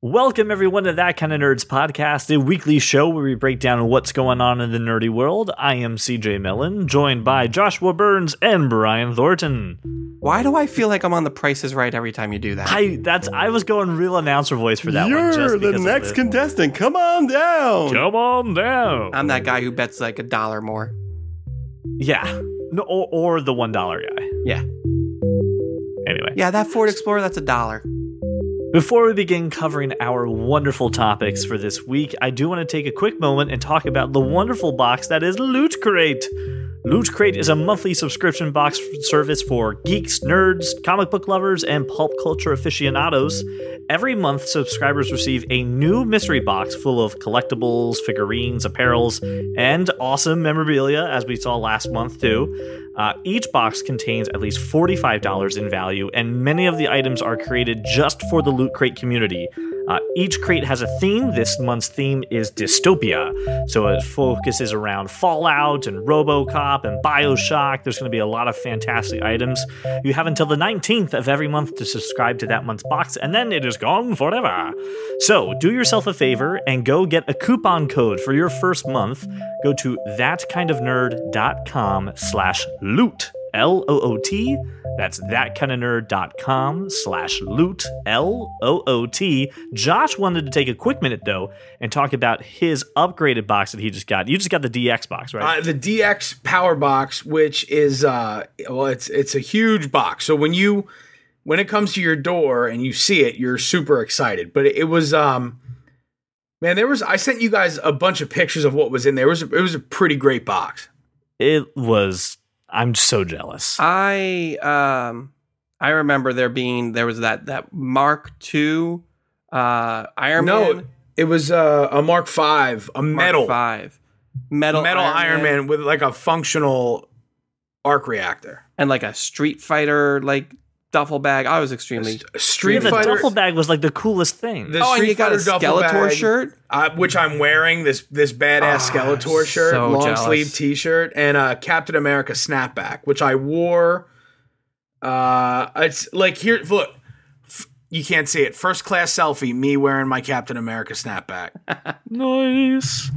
Welcome, everyone, to That Kind of Nerds podcast, a weekly show where we break down what's going on in the nerdy world. I am CJ Millen, joined by Joshua Burns and Brian Thornton. Why do I feel like I'm on the Price Is Right every time you do that? I that's I was going real announcer voice for that one. You're just the because of next it. contestant. Come on down. Come on down. I'm that guy who bets like a dollar more. yeah, no, or, or the one dollar guy. Yeah. Anyway, Yeah, that Ford Explorer, that's a dollar. Before we begin covering our wonderful topics for this week, I do want to take a quick moment and talk about the wonderful box that is Loot Crate. Loot Crate is a monthly subscription box service for geeks, nerds, comic book lovers, and pulp culture aficionados. Every month, subscribers receive a new mystery box full of collectibles, figurines, apparels, and awesome memorabilia, as we saw last month, too. Uh, each box contains at least $45 in value, and many of the items are created just for the Loot Crate community. Uh, each crate has a theme. This month's theme is dystopia. So it focuses around Fallout and Robocop and Bioshock. There's going to be a lot of fantastic items. You have until the 19th of every month to subscribe to that month's box, and then it is gone forever. So do yourself a favor and go get a coupon code for your first month. Go to thatkindofnerd.com slash loot. L-O-O-T. That's thatkindofnerd.com slash loot. L-O-O-T. Josh wanted to take a quick minute, though, and talk about his upgraded box that he just got. You just got the DX box, right? Uh, the DX Power Box, which is uh, well, it's it's a huge box. So when you when it comes to your door and you see it, you're super excited. But it, it was um, man, there was I sent you guys a bunch of pictures of what was in there. It was it was a pretty great box. it was... I'm so jealous. I um I remember there being there was that that Mark II uh Iron no, Man it was uh, a Mark Five, a Mark metal five. Metal metal Iron, Man. with like a functional arc reactor. and like a Street Fighter like duffel bag. I was extremely S- Yeah, Street the duffel bag was like the coolest thing. the Oh, and you got a Fighter duffel Skeletor bag. shirt? uh, which I'm wearing this this badass Ah, Skeletor shirt, so long jealous. sleeve T-shirt, and a Captain America snapback, which I wore. Uh, it's like here. Look, f- you can't see it. First class selfie, me wearing my Captain America snapback. nice.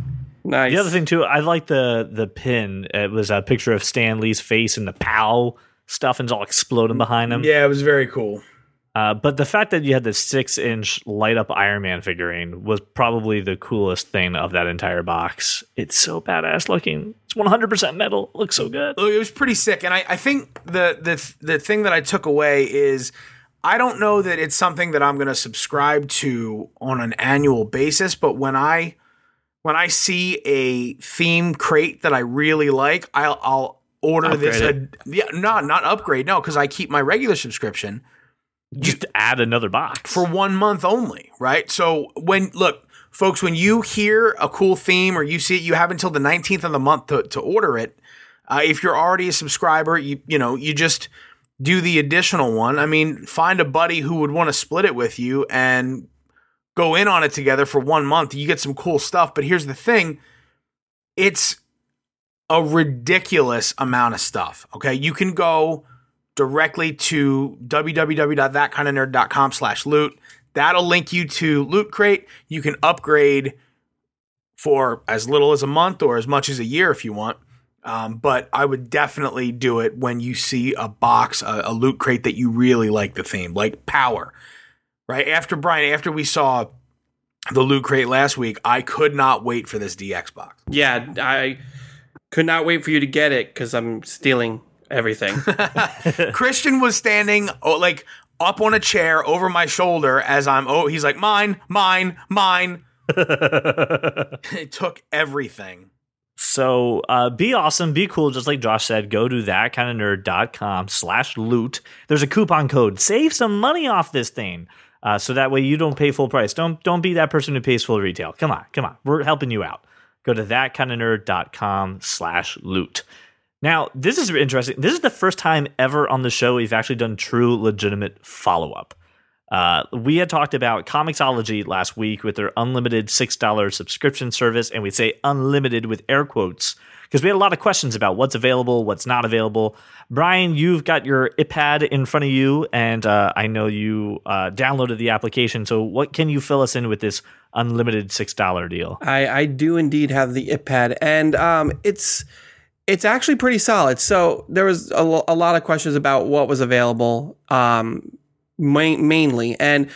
nice. The other thing too, I like the the pin. It was a picture of Stan Lee's face and the POW stuff, and it's all exploding behind him. yeah, it was very cool. Uh, but the fact that you had the six inch light up Iron Man figurine was probably the coolest thing of that entire box. It's so badass looking. It's one hundred percent metal. It looks so good. It was pretty sick, and I, I think the the the thing that I took away is I don't know that it's something that I'm going to subscribe to on an annual basis, but when I when I see a theme crate that I really like, I'll I'll order this. Upgrade A, yeah, not not upgrade, no, because I keep my regular subscription Just add another box for one month only, right? So when look, folks, when you hear a cool theme or you see it, you have until the 19th of the month to, to order it. Uh, if you're already a subscriber, you you know you just do the additional one. I mean, find a buddy who would want to split it with you and go in on it together for one month. You get some cool stuff. But here's the thing: it's a ridiculous amount of stuff. Okay, you can go directly to www.thatkindofnerd.com slash loot. That'll link you to Loot Crate. You can upgrade for as little as a month or as much as a year if you want. Um, but I would definitely do it when you see a box, a, a Loot Crate that you really like the theme, like Power. Right after Brian, after we saw the Loot Crate last week, I could not wait for this DX box. Yeah, I could not wait for you to get it because I'm stealing everything. Christian was standing oh, like up on a chair over my shoulder as I'm oh he's like mine mine mine it took everything So uh, be awesome, be cool, just like Josh said. Go to thatkindofnerd.com slash loot. There's a coupon code. Save some money off this thing. Uh, so that way you don't pay full price. Don't don't be that person who pays full retail. Come on, come on. We're helping you out. Go to thatkindofnerd.com slash loot. Now, this is interesting. This is the first time ever on the show we've actually done true, legitimate follow up. Uh, we had talked about Comixology last week with their unlimited $6 subscription service, and we say unlimited with air quotes because we had a lot of questions about what's available, what's not available. Brian, you've got your iPad in front of you, and uh, I know you uh, downloaded the application. So, what can you fill us in with this unlimited six dollar deal? I, I do indeed have the iPad, and um, it's it's actually pretty solid. So there was a, lo- a lot of questions about what was available, um, main, mainly, and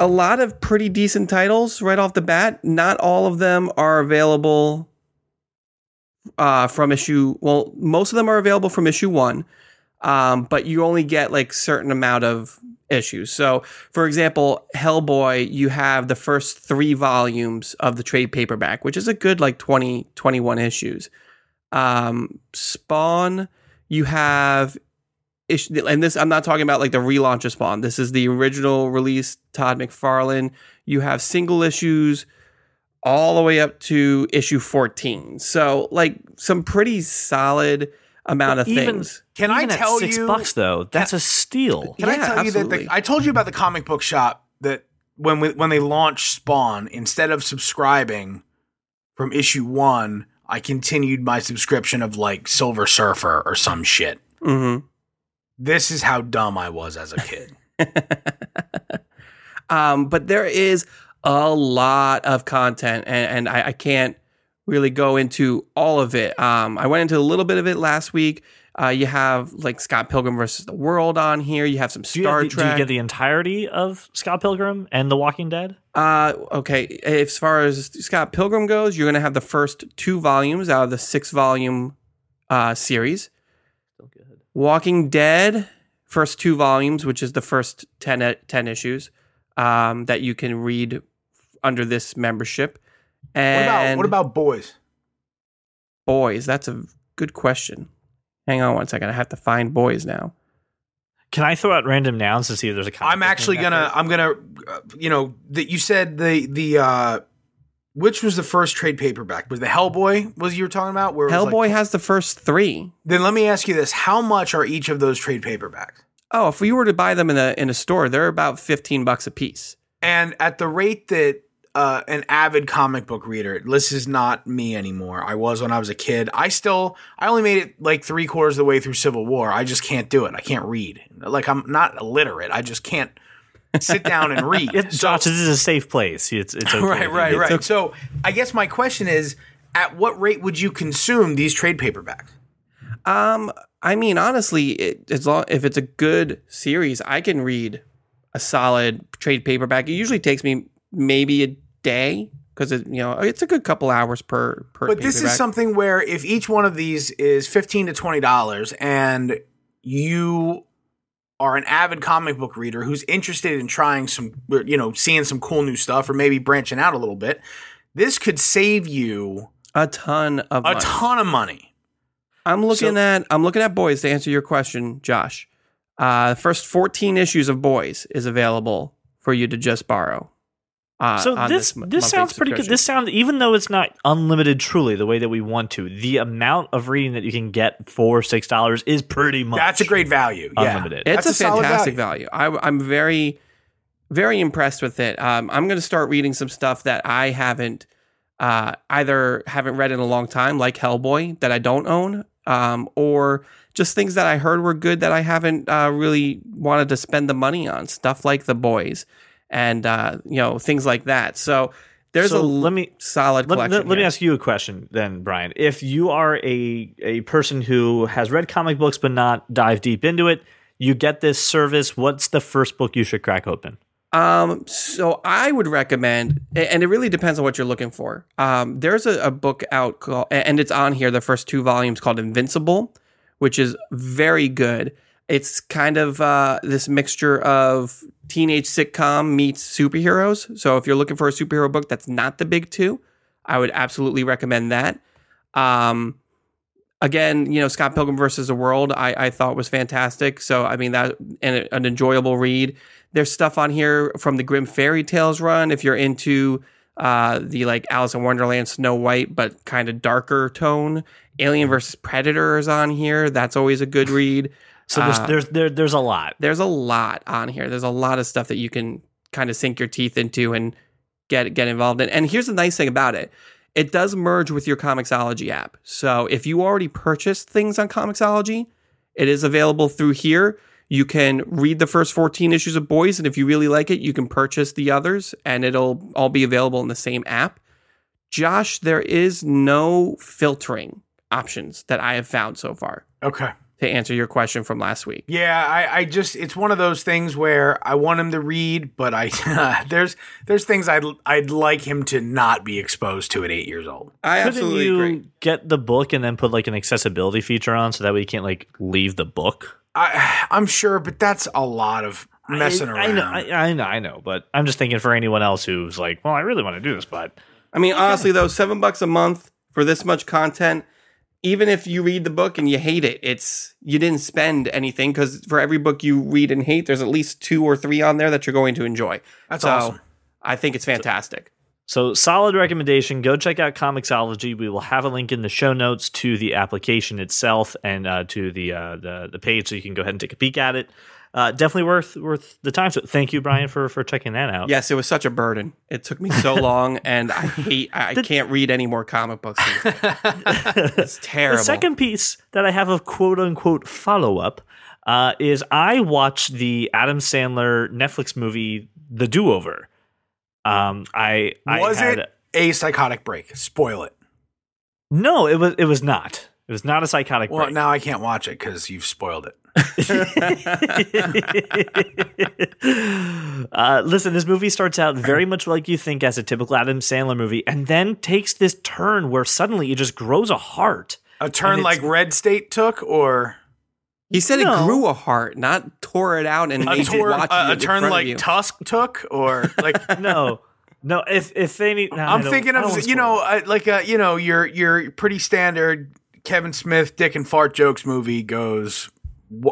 a lot of pretty decent titles right off the bat. Not all of them are available uh, from issue. Well, most of them are available from issue one, um, but you only get like certain amount of issues. So, for example, Hellboy, you have the first three volumes of the trade paperback, which is a good like 20, 21 issues. Um, Spawn, you have issue, and this I'm not talking about like the relaunch of Spawn. This is the original release, Todd McFarlane. You have single issues all the way up to issue 14. So, like some pretty solid amount of Even- things. Can I tell at six you? bucks though? That's a steal. Can Yeah, I tell you that the, I told you about the comic book shop that when we, when they launched Spawn, instead of subscribing from issue one, I continued my subscription of like Silver Surfer or some shit. Mm-hmm. This is how dumb I was as a kid. um, but there is a lot of content, and, and I, I can't really go into all of it. Um, I went into a little bit of it last week. Uh, you have like Scott Pilgrim versus the World on here. You have some Do you, Star the- do Trek. you get the entirety of Scott Pilgrim and The Walking Dead? Uh, okay. As far as Scott Pilgrim goes, you're going to have the first two volumes out of the six volume uh, series. Still good. Walking Dead, first two volumes, which is the first 10, 10 issues um, that you can read under this membership. What And about what about boys? boys? That's a good question. Hang on one second. I have to find boys now. Can I throw out random nouns to see if there's a? comic I'm actually gonna there? I'm gonna uh, you know that you said the the uh which was the first trade paperback? Was the Hellboy was you were talking about? Where Hellboy like- has the first three. then let me ask you this: How much are each of those trade paperbacks? Oh, if we were to buy them in a in a store, they're about fifteen bucks a piece. And at the rate that uh, an avid comic book reader, this is not me anymore. I was when I was a kid. I still, I only made it like three quarters of the way through Civil War. I just can't do it. I can't read. Like I'm not illiterate. I just can't sit down and read. It, So- Josh, this is a safe place. It's it's okay. right, right, It's right. So I guess my question is, at what rate would you consume these trade paperbacks? Um, I mean, honestly, it, as long if it's a good series, I can read a solid trade paperback. It usually takes me maybe a day because it, you know, it's a good couple hours per per. But this is something where if each one of these is fifteen to twenty dollars, and you are an avid comic book reader who's interested in trying some, you know, seeing some cool new stuff, or maybe branching out a little bit, this could save you a ton of a money. ton of money. I'm looking So- at I'm looking at boys to answer your question, Josh. Uh, the first 14 issues of Boys is available for you to just borrow. Uh, So on this m- this sounds pretty good. This sounds even though it's not unlimited truly the way that we want to. The amount of reading that you can get for six dollars is pretty much That's a great value. Yeah. Unlimited. It's That's a, solid fantastic value. I, I'm very, very impressed with it. Um, I'm going to start reading some stuff that I haven't uh, either haven't read in a long time, like Hellboy, that I don't own, um, or just things that I heard were good that I haven't uh, really wanted to spend the money on. Stuff like The Boys, and uh, you know things like that. So there's So a let me- solid Let, collection. let- let me ask you a question then, Brian. If you are a a person who has read comic books but not dive deep into it, you get this service. What's the first book you should crack open? Um, so I would recommend, and it really depends on what you're looking for. Um, there's a, a book out called, and it's on here, the first two volumes called Invincible, which is very good. It's kind of uh, this mixture of teenage sitcom meets superheroes. So if you're looking for a superhero book that's not the big two, I would absolutely recommend that. Um, again, you know, Scott Pilgrim versus the World, I, I thought was fantastic. So I mean that and an enjoyable read. There's stuff on here from the Grimm Fairy Tales run if you're into uh, the like Alice in Wonderland, Snow White, but kind of darker tone. Alien versus Predator is on here. That's always a good read. So there's Uh, there's there, there's a lot. There's a lot on here. There's a lot of stuff that you can kind of sink your teeth into and get get involved in. And here's the nice thing about it it does merge with your Comixology app. So if you already purchased things on Comixology, it is available through here. You can read the first 14 issues of Boys, and if you really like it, you can purchase the others, and it'll all be available in the same app. Josh, there is no filtering options that I have found so far Okay. To answer your question from last week. Yeah, I, I just it's one of those things where I want him to read, but I there's there's things I'd I'd like him to not be exposed to at eight years old. I Couldn't absolutely you agree. get the book and then put like an accessibility feature on so that way you can't like leave the book? I I'm sure, but that's a lot of messing I, around. I know, I, I know, I know, but I'm just thinking for anyone else who's like, well, I really want to do this, but I mean, honestly, though, seven bucks a month for this much content, even if you read the book and you hate it, it's you didn't spend anything because for every book you read and hate, there's at least two or three on there that you're going to enjoy. That's so awesome. I think it's fantastic. So solid recommendation. Go check out Comixology. We will have a link in the show notes to the application itself and uh, to the, uh, the the page, so you can go ahead and take a peek at it. Uh, definitely worth worth the time. So thank you, Brian, for for checking that out. Yes, it was such a burden. It took me so long, and I hate. I I can't read any more comic books. it's terrible. The second piece that I have of quote unquote follow up uh, is I watched the Adam Sandler Netflix movie The Do Over. Um, I I Was had, it a psychotic break? Spoil it. No, it was it was not. It was not a psychotic Well, break. now I can't watch it because you've spoiled it. uh, listen, this movie starts out very much like you think as a typical Adam Sandler movie, and then takes this turn where suddenly it just grows a heart. A turn like Red State took, or He said No. it grew a heart, not tore it out and a, made tor- watch a, a turn like. Tusk took, or like No, no. If if they need, no, I I'm thinking of you know it. uh, like uh, you know your your pretty standard Kevin Smith Dick and Fart jokes movie goes wh-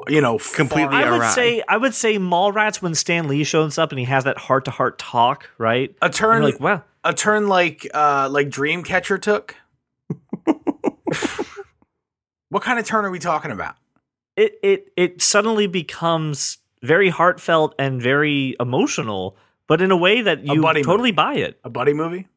you know Completely I would awry. say I would say Mallrats when Stan Lee shows up and he has that heart to heart talk, right? a turn like, wow, a turn like uh like Dreamcatcher took. what kind of turn are we talking about? it it it suddenly becomes very heartfelt and very emotional, but in a way that you totally buy it. A buddy movie?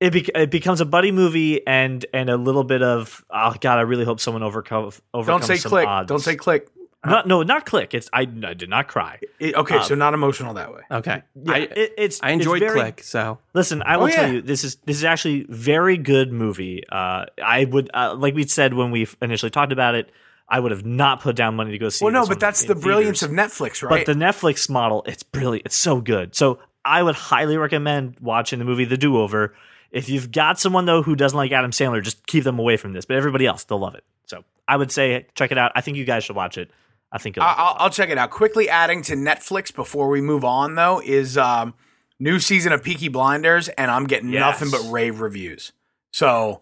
It, bec it becomes a buddy movie and and a little bit of oh god, I really hope someone overcome overcomes Don't say some click. odds. Don't say click. no, no, not click. It's I, I did not cry. It- okay, Um, so not emotional that way. Okay, Yeah, I it, it's I it's enjoyed very- Click. So Listen, I will Oh, tell yeah. you, this is this is actually very good movie. Uh, I would uh, like we said when we initially talked about it, I would have not put down money to go see. Well, no, this but one that's in the brilliance of Netflix, right? But the Netflix model, it's brilliant. It's so good. So I would highly recommend watching the movie The Do Over. If you've got someone though who doesn't like Adam Sandler, just keep them away from this. But everybody else, they'll love it. So I would say check it out. I think you guys should watch it. I think you'll I- I'll, I'll check it out. Quickly adding to Netflix before we move on, though, is um, new season of Peaky Blinders, and I'm getting Yes. nothing but rave reviews. So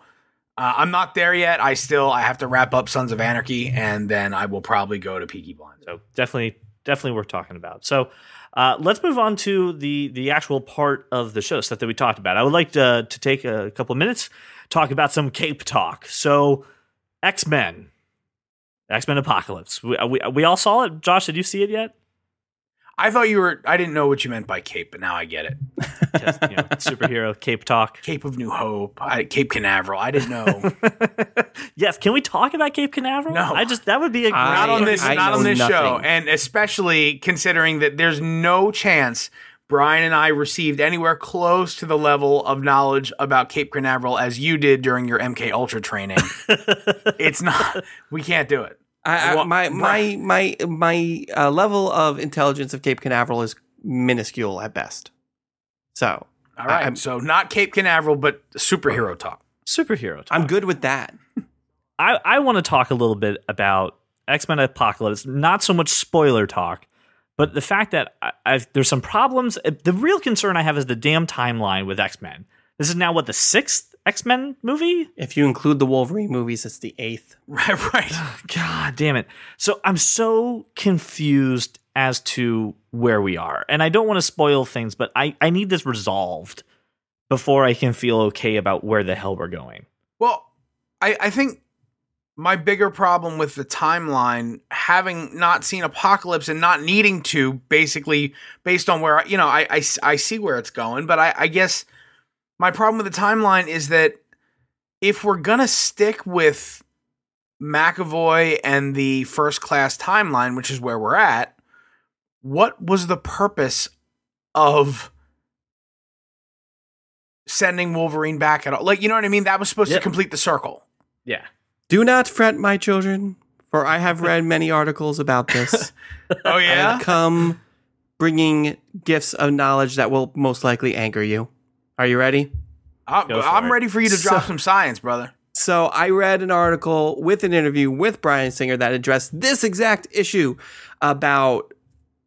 uh, I'm not there yet. I still I have to wrap up Sons of Anarchy, and then I will probably go to Peaky Blinders. So definitely, definitely worth talking about. So uh, let's move on to the the actual part of the show stuff that we talked about. I would like to to take a couple of minutes talk about some Cape talk. So X Men, X Men Apocalypse. We, we we all saw it. Josh, did you see it yet? I thought you were. I didn't know what you meant by Cape, but now I get it. Just, you know, superhero Cape talk. Cape of New Hope, I, Cape Canaveral. I didn't know. yes, can we talk about Cape Canaveral? No. I just that would be a great. I- not on this. I not on this show, and especially considering that there's no chance Brian and I received anywhere close to the level of knowledge about Cape Canaveral as you did during your MK Ultra training. it's not. We can't do it. I, I, my my my my uh, level of intelligence of Cape Canaveral is minuscule at best. So All right. I'm- so not Cape Canaveral, but superhero talk. superhero. Talk. I'm good with that. I, I want to talk a little bit about X Men Apocalypse, not so much spoiler talk, but the fact that I, I've, there's some problems. Uh, The real concern I have is the damn timeline with X Men. This is now what the sixth X Men movie. If you include the Wolverine movies, it's the eighth. Right. Right. God damn it! So I'm so confused as to where we are, and I don't want to spoil things, but I I need this resolved before I can feel okay about where the hell we're going. Well, I, I think my bigger problem with the timeline, having not seen Apocalypse and not needing to, basically based on where I, you know, I, I, I see where it's going, but I, I guess my problem with the timeline is that if we're gonna stick with McAvoy and the first class timeline, which is where we're at, what was the purpose of sending Wolverine back at all? Like, you know what I mean? That was supposed Yep. to complete the circle. Yeah. Do not fret, my children, for I have read many articles about this. Oh I yeah. have come bringing gifts of knowledge that will most likely anger you. Are you ready? I'm, I'm ready for you to drop So- some science, brother. So I read an article with an interview with Bryan Singer that addressed this exact issue about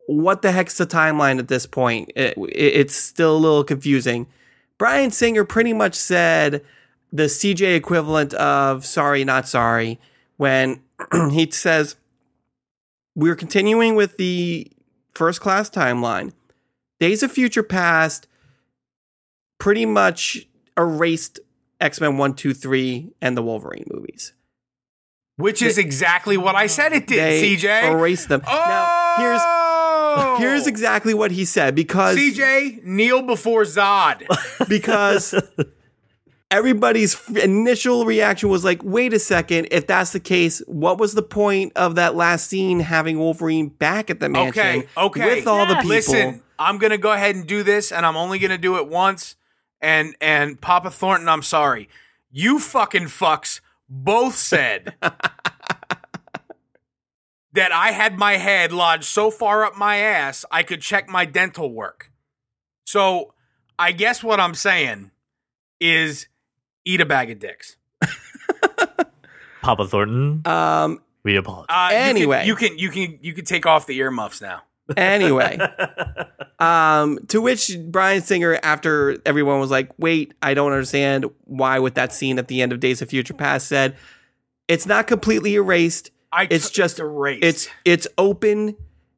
what the heck's the timeline at this point. It, it- it's still a little confusing. Bryan Singer pretty much said the CJ equivalent of sorry, not sorry, when he says we're continuing with the first class timeline. Days of Future Past pretty much erased X Men 1, 2, 3, and the Wolverine movies. Which is exactly what I said it did, CJ. erased them. Oh! Now, here's oh! here's exactly what he said because CJ, kneel before Zod. because everybody's initial reaction was like, wait a second, if that's the case, what was the point of that last scene having Wolverine back at the mansion Okay, okay. with all the Yes. people? Listen, I'm gonna go ahead and do this, and I'm only gonna do it once. And and Papa Thornton, I'm sorry. You fucking fucks both said that I had my head lodged so far up my ass I could check my dental work. So I guess what I'm saying is eat a bag of dicks. Papa Thornton, Um, we apologize. Uh, you can- Anyway. you can you can you can take off the earmuffs now. Anyway, um, to which Bryan Singer, after everyone was like, wait, I don't understand why with that scene at the end of Days of Future Past said, it's not completely erased. I It's took just- erased. It's it's open.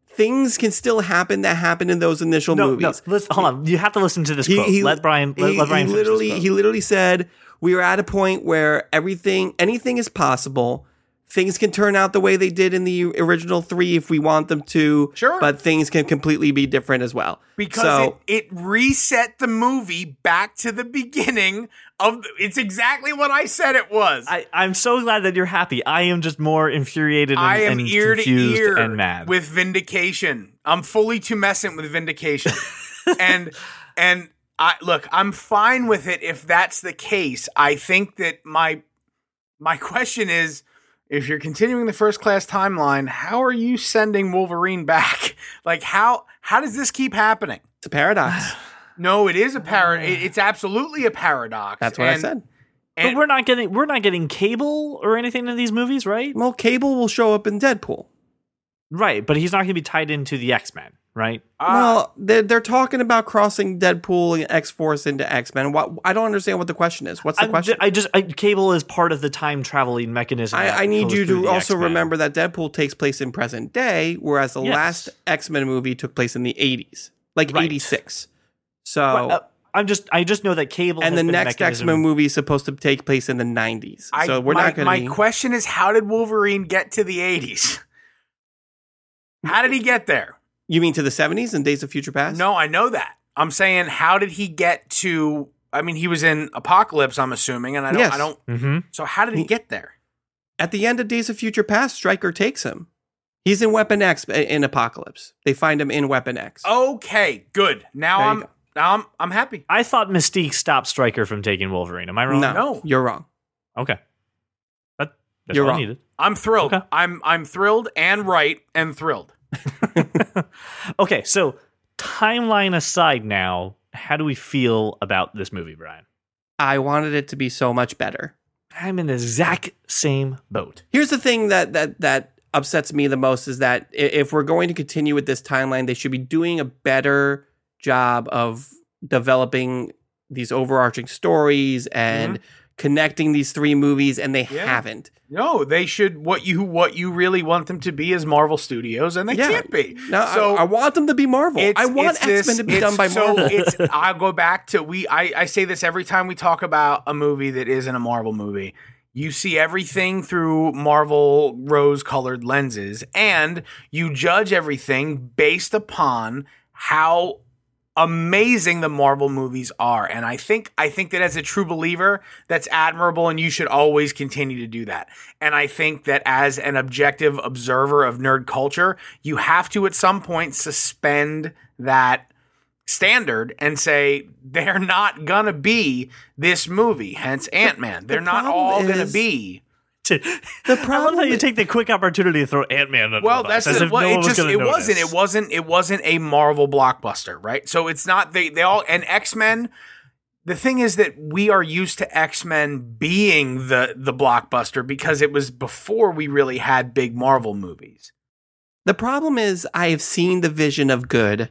Things can still happen that happened in those initial no, no, movies. listen, hold on. You have to listen to this quote. let Brian. Let, he, let Brian he literally he literally said we are at a point where everything anything is possible. Things can turn out the way they did in the original three if we want them to. Sure. But things can completely be different as well. because so, it, it reset the movie back to the beginning of the, it's exactly what I said it was. I, I'm so glad that you're happy. I am just more infuriated and, I am and ear to ear and mad. with vindication. I'm fully tumescent with vindication. and and I look, I'm fine with it if that's the case. I think that my my question is if you're continuing the first class timeline, how are you sending Wolverine back? Like how how does this keep happening? it's a paradox. No, it is a oh, par. it- It's absolutely a paradox. That's what I And- said. but we're not getting we're not getting cable or anything in these movies, right? Well, Cable will show up in Deadpool. Right, but he's not going to be tied into the X Men, right? uh, well, they're, they're talking about crossing Deadpool and X Force into X Men. What I don't understand what the question is. What's the I'm question? I just I, cable is part of the time traveling mechanism. I, I need you to also X-Men. remember that Deadpool takes place in present day, whereas the Yes. last X Men movie took place in the 80s, like Right. 86. So, Uh, I'm just I just know that cable and has the been next X Men movie is supposed to take place in the 90s. I, so we're my, not going My to. question is, how did Wolverine get to the 80s? How did he get there? you mean to the 70s and Days of Future Past? No, I know that. I'm saying, how did he get to? I mean, he was in Apocalypse. I'm assuming, and I don't. Yes. I don't. mm-hmm. So how did he He- get there? At the end of Days of Future Past, Stryker takes him. He's in Weapon X in Apocalypse. They find him in Weapon X. Okay, good. Now There I'm. go. Now I'm. I'm happy. I thought Mystique stopped Stryker from taking Wolverine. Am I wrong? no, no. you're wrong. Okay. That, that's You're what I wrong. needed. I'm thrilled. Okay. I'm. I'm thrilled and right and thrilled. Okay, so timeline aside now, how do we feel about this movie, Brian? I wanted it to be so much better. I'm in the exact same boat. Here's the thing that that that upsets me the most is that if we're going to continue with this timeline, they should be doing a better job of developing these overarching stories and mm-hmm. Connecting these three movies, and they Yeah. haven't. No, they should. What you what you really want them to be is Marvel Studios, and they Yeah. can't be. No, so I, I want them to be Marvel. I want it's X Men this- to be done by so Marvel. it's I'll go back to we I, I say this every time we talk about a movie that isn't a Marvel movie. You see everything through Marvel rose colored lenses, and you judge everything based upon how amazing the Marvel movies are. And I think I think that as a true believer, that's admirable and you should always continue to do that. And I think that as an objective observer of nerd culture, you have to at some point suspend that standard and say they're not gonna be this movie, hence Ant Man. They're not problem all gonna be. The I love problem how you take the quick opportunity to throw Ant Man. Well, that's as the, if well, no it one was just gonna it wasn't it wasn't it wasn't a Marvel blockbuster, right? So it's not they they all and X Men. The thing is that we are used to X Men being the the blockbuster because it was before we really had big Marvel movies. The problem is I have seen the vision of good,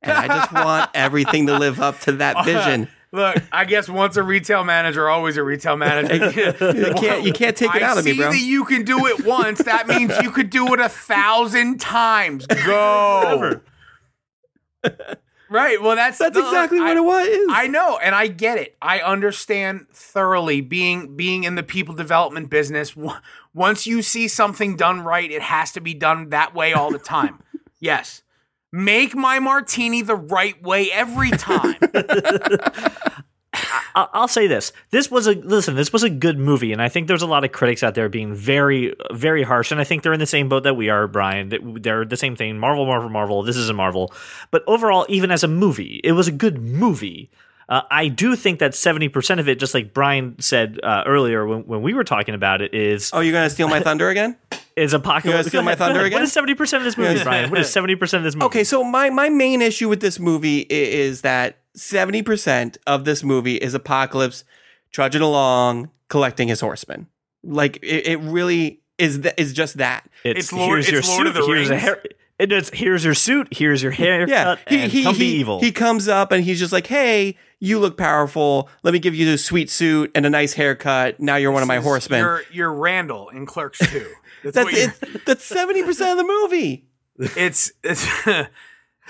and I just want everything to live up to that vision. Look, I guess once a retail manager, always a retail manager. You can't you can't take it I out of me, bro. that you can do it once. That means you could do it a thousand times. Go. right. Well, that's That's look, exactly I- what it was. I know, and I get it. I understand thoroughly being being in the people development business. Once you see something done right, it has to be done that way all the time. yes. Make my martini the right way every time. I'll say this: this was a listen. This was a good movie, and I think there's a lot of critics out there being very, very harsh. And I think they're in the same boat that we are, Brian. They're the same thing. Marvel, Marvel, Marvel. This is a Marvel, but overall, even as a movie, it was a good movie. Uh, I do think that 70% of it, just like Brian said uh, earlier when, when we were talking about it, is oh, you're gonna steal my thunder again? is apocalypse. You guys steal my thunder What again? is 70% of this movie, Brian? What is 70% of this movie? Okay, so my my main issue with this movie is that seventy percent of this movie is Apocalypse trudging along, collecting his horsemen. Like it, it really is. Th- is just that. It's, It's Lord- here's your Lord suit. of the here's a Rings. hair. It is here's your suit. Here's your hair. Yeah, and come be evil. He comes up and he's just like, "Hey, you look powerful. Let me give you a sweet suit and a nice haircut. Now you're one of my horsemen." You're, you're Randall in Clerks 2. That's, That's. That's seventy percent of the movie. it's, it's,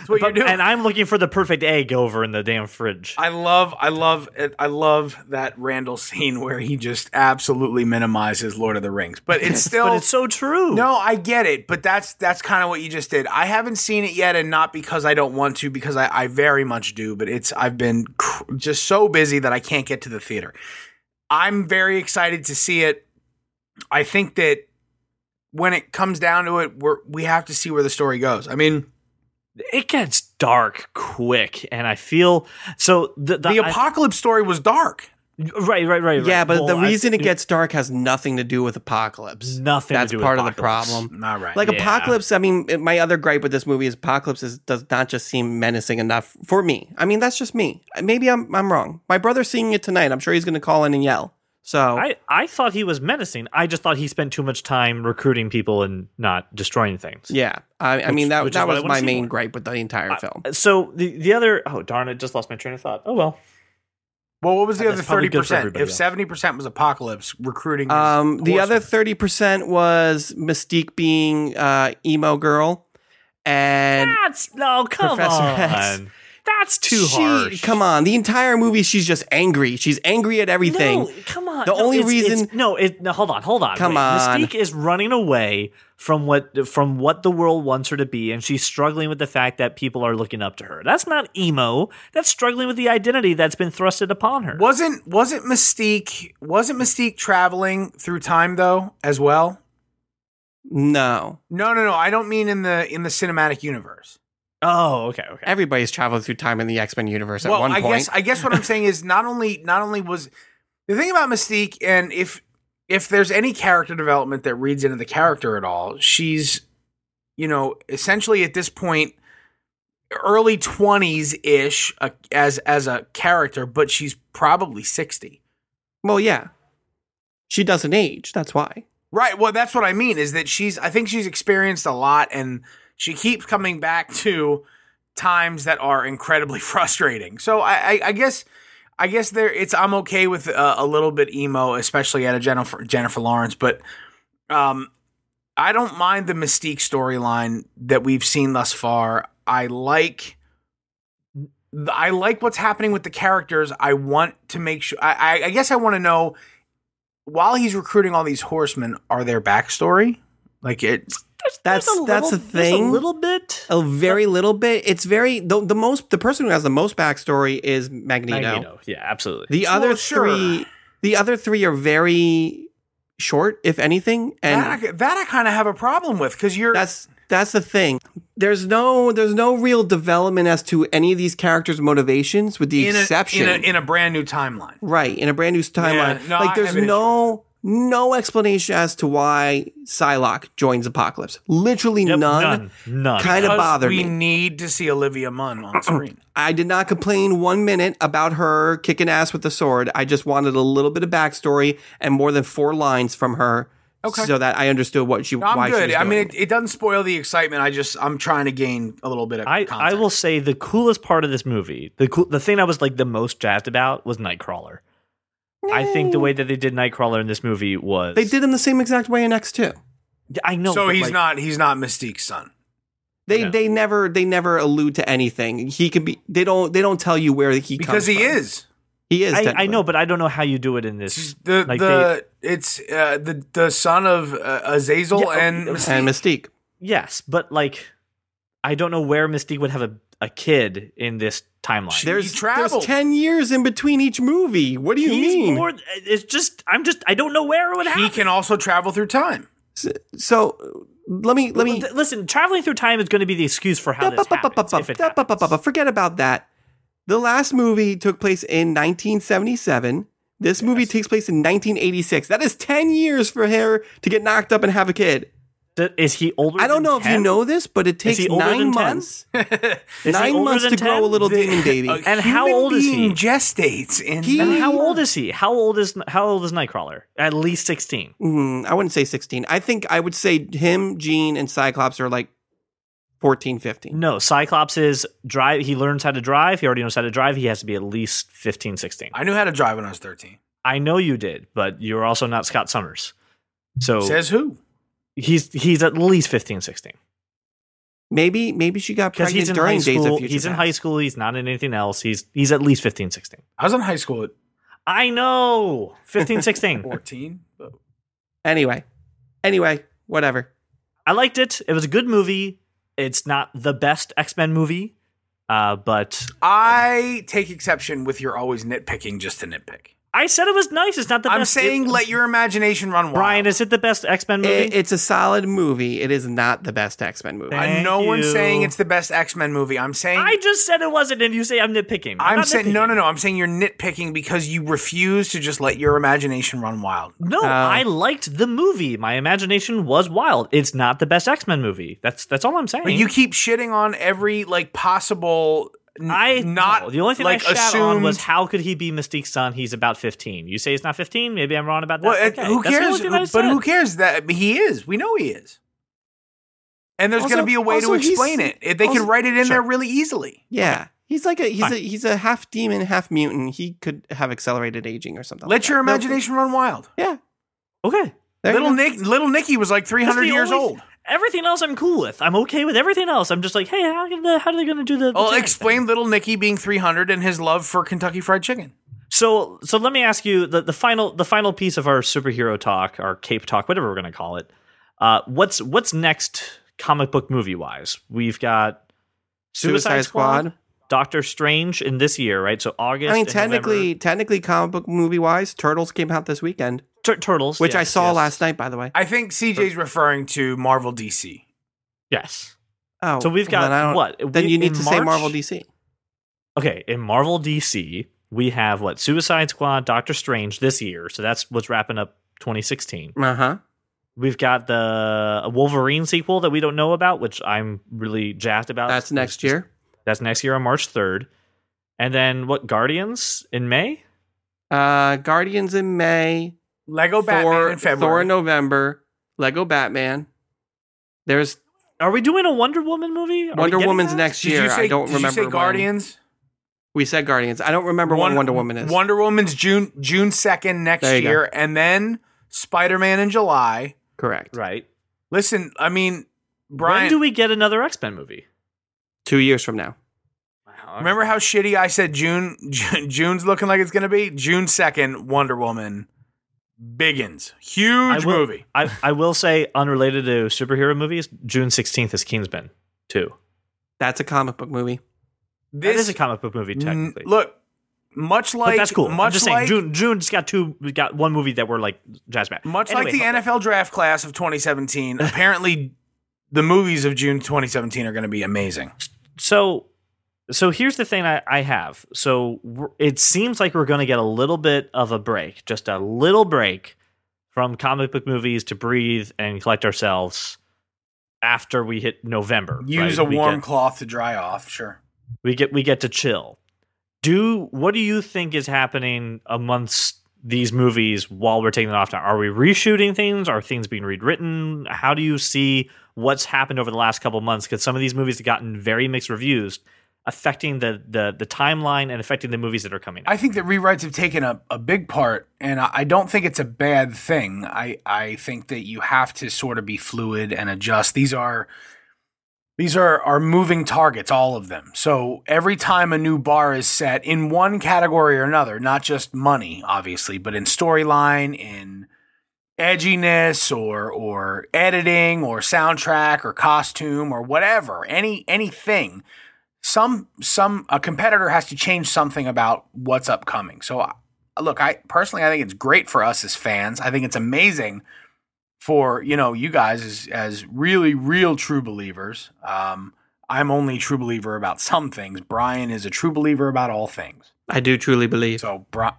what you're doing. and I'm looking for the perfect egg over in the damn fridge. I love, I love, it. I love that Randall scene where he just absolutely minimizes Lord of the Rings. But it's still, but it's so true. no, I get it. But that's that's kind of what you just did. I haven't seen it yet, and not because I don't want to, because I, I very much do. But it's I've been cr- just so busy that I can't get to the theater. I'm very excited to see it. I think that when it comes down to it, we're we have to see where the story goes. I mean, it gets dark quick, and I feel so. The, the, the I- apocalypse story was dark. right, right, right. Yeah, right. but Well, the I- reason it gets dark has nothing to do with Apocalypse. Nothing to That's part of the problem. All right. Like Yeah. Apocalypse, I mean, my other gripe with this movie is Apocalypse is, does not just seem menacing enough for me. I mean, that's just me. Maybe I'm I'm wrong. My brother's seeing it tonight. I'm sure he's going to call in and yell. So I, I thought he was menacing. I just thought he spent too much time recruiting people and not destroying things. yeah, I, I mean that that was my main more. gripe with the entire film. So the the other oh darn it, just lost my train of thought. Oh well. Well, what was the That's other thirty percent? If seventy percent was apocalypse recruiting, Um, the horsemen. other thirty percent was Mystique being uh, emo girl, and That's no come Professor on. X. That's too she, harsh. Come on, the entire movie she's just angry. She's angry at everything. No, come on. The No, only it's- it's- reason- no, it, no, hold on, hold on. Come Wait. on. Mystique is running away from what from what the world wants her to be, and she's struggling with the fact that people are looking up to her. That's not emo. That's struggling with the identity that's been thrusted upon her. wasn't wasn't Mystique wasn't Mystique traveling through time though as well? No, No, no, no. I don't mean in the in the cinematic universe. Oh, okay, okay. everybody's traveled through time in the X Men universe at well, one I point. guess I guess what I'm saying is not only not only was the thing about Mystique, and if if there's any character development that reads into the character at all, she's you know essentially at this point early 20s ish uh, as as a character, but she's probably 60. well, yeah, she doesn't age. That's why. Right. Well, that's what I mean is that she's, I think she's experienced a lot and she keeps coming back to times that are incredibly frustrating. So I, I, I guess, I guess there, it's, I'm okay with uh, a little bit emo, especially at a Jennifer, Jennifer Lawrence, but, um, I don't mind the Mystique storyline that we've seen thus far. I like, I like what's happening with the characters. I want to make sure, I, I, guess I want to know while he's recruiting all these horsemen, are their backstory? Like it There's, That's- there's a that's little, a thing. a little bit. A very little bit. It's very the, the most the person who has the most backstory is Magneto. Magneto. Yeah, absolutely. The Well, other sure. three the other three are very short, if anything. And that I, that I kind of have a problem with because you're that's that's the thing. There's no there's no real development as to any of these characters' motivations, with the in a, exception in a in a brand new timeline. right in a brand new timeline. no, like there's have an no no explanation as to why Psylocke joins Apocalypse. Literally Yep, none. none. None. Kind of Because bothered we me. We need to see Olivia Munn on screen. I did not complain one minute about her kicking ass with the sword. I just wanted a little bit of backstory and more than four lines from her, Okay. so that I understood what she. No, I'm why She good. was I mean, it, it doesn't spoil the excitement. I just I'm trying to gain a little bit of. I, I will say the coolest part of this movie, the cool, the thing I was like the most jazzed about was Nightcrawler. I think the way that they did Nightcrawler in this movie was they did him the same exact way in X two. I know. so but, he's like, not he's not Mystique's son. They Yeah. they never they never allude to anything. He could be. They don't they don't tell you where he Because comes he from. is He is. I, I technically. know, but I don't know how you do it in this. the Like the it's uh, the the son of uh, Azazel Yeah, and Mystique. And Mystique. Yes, but like, I don't know where Mystique would have a, a kid in this timeline. There's there's traveled. ten years in between each movie. What do you He's mean? more. It's just. I'm just. I don't know where it would happen. he can also travel through time. so let me let me Listen, traveling through time is going to be the excuse for how this happens. Happens. Forget about that. The last movie took place in 1977. This movie takes place in 1986. That is 10 years for her to get knocked up and have a kid. Th- Is he older? I don't than know if you know this, but it takes nine months. Nine months than to grow a little demon baby. A And how old is he? being Gestates in He- And how old is he? How old is how old is Nightcrawler? At least sixteen. Hmm, I wouldn't say 16. I think I would say him, Jean, and Cyclops are like 14, 15. No, Cyclops is drive. He learns how to drive. He already knows how to drive. He has to be at least 15, 16. I knew how to drive when I was 13. I know you did, but you're also not Scott Summers. So Says who? He's he's at least 15, 16. Maybe maybe she got pregnant he's in during high Days school. of Future He's in Past. high school. He's not in anything else. He's he's at least 15, 16. I was in high school at I know. 15, 16. 14. but- Anyway, anyway, whatever. I liked it. It was a good movie. It's not the best X Men movie, uh, but I take exception with your always nitpicking just to nitpick. I said it was nice. It's not the best. I'm saying it- let your imagination run wild. Brian, is it the best X Men movie? It, it's a solid movie. It is not the best X Men movie. Thank Uh, no one's saying it's the best X Men movie. I'm saying I just said it wasn't, and you say I'm nitpicking. I'm, I'm not saying no, no, no. I'm saying you're nitpicking because you refuse to just let your imagination run wild. No, Uh, I liked the movie. My imagination was wild. It's not the best X Men movie. That's that's all I'm saying. But you keep shitting on every like possible. N- I not no, the only thing like I shat on was how could he be Mystique's son? He's about 15. You say he's not 15. Maybe I'm wrong about that. Well, Okay, who that's cares? thing But who cares that he is? We know he is. And there's going to be a way also to explain it. If they also- can write it in Sure. there really easily. Yeah, he's like a he's Fine. a he's a half demon, half mutant. He could have accelerated aging or something. Let like your that. No, imagination run wild. yeah, Okay. there Little go. Nick, little Nicky was like 300 years only- old. Everything else I'm cool with. I'm okay with everything else. I'm just like, hey, how, can the, how are they going to do the. the Well, giant explain little Nicky being 300 and his love for Kentucky Fried Chicken. So so let me ask you the, the final the final piece of our superhero talk, our cape talk, whatever we're gonna call it. Uh, what's what's next comic book movie wise? We've got Suicide, Suicide Squad, Squad. Doctor Strange in this year, right? So August. I mean, and technically, technically, comic book movie wise, Turtles came out this weekend, November. Tur- Turtles, which I saw yes. last night, by the way. I think CJ's referring to Marvel DC. Yes. Oh, So we've well, got then I don't- what? Then We- you need in to say Marvel DC. Okay, in Marvel DC, we have what? Suicide Squad, Doctor Strange this year. So that's what's wrapping up 2016. Uh huh. We've got the Wolverine sequel that we don't know about, which I'm really jazzed about. That's next year. That's next year on March 3rd. And then what? Guardians in May? Uh, Guardians in May. Lego Batman Thor, in February. Thor in November. Lego Batman. There's Are we doing a Wonder Woman movie? Are Wonder Woman's that? next year. say, I don't did remember. you say when. Guardians? We said Guardians. I don't remember when Wonder Woman is. Wonder Woman's June June 2nd next There you go. year. And then Spider Man in July. Correct. Right. Listen, I mean, Brian, when do we get another X Men movie? Two years from now. Wow. remember how shitty I said June June's looking like it's going to be? June 2nd, Wonder Woman. Biggins, huge I will, movie. I, I will say, unrelated to superhero movies, June 16th is Kingsman 2. That's a comic book movie. This that is a comic book movie, N- technically. look, much like but that's cool. I'm just like saying, June, June's got two, we got one movie that we're like jazz back. much Anyway, like the NFL draft class of 2017. apparently, the movies of June 2017 are going to be amazing. So, so here's the thing I, I have. So it seems like we're going to get a little bit of a break, just a little break from comic book movies to breathe and collect ourselves after we hit November. Use right? a We warm get- cloth to dry off. Sure. we get we get to chill. Do what do you think is happening amongst these movies while we're taking it off time? Are we reshooting things? Are things being rewritten? How do you see what's happened over the last couple months? Because some of these movies have gotten very mixed reviews, affecting the the the timeline and affecting the movies that are coming out. I think that rewrites have taken a, a big part, and I, I don't think it's a bad thing. I, I think that you have to sort of be fluid and adjust. These are these are, are moving targets, all of them. So every time a new bar is set in one category or another, not just money, obviously, but in storyline, in edginess or or editing or soundtrack or costume or whatever, any anything, some some a competitor has to change something about what's upcoming. So look, I personally I think it's great for us as fans. I think it's amazing for you know you guys as as really real true believers. Um, I'm only a true believer about some things. Brian is a true believer about all things. I do truly believe. So Brian.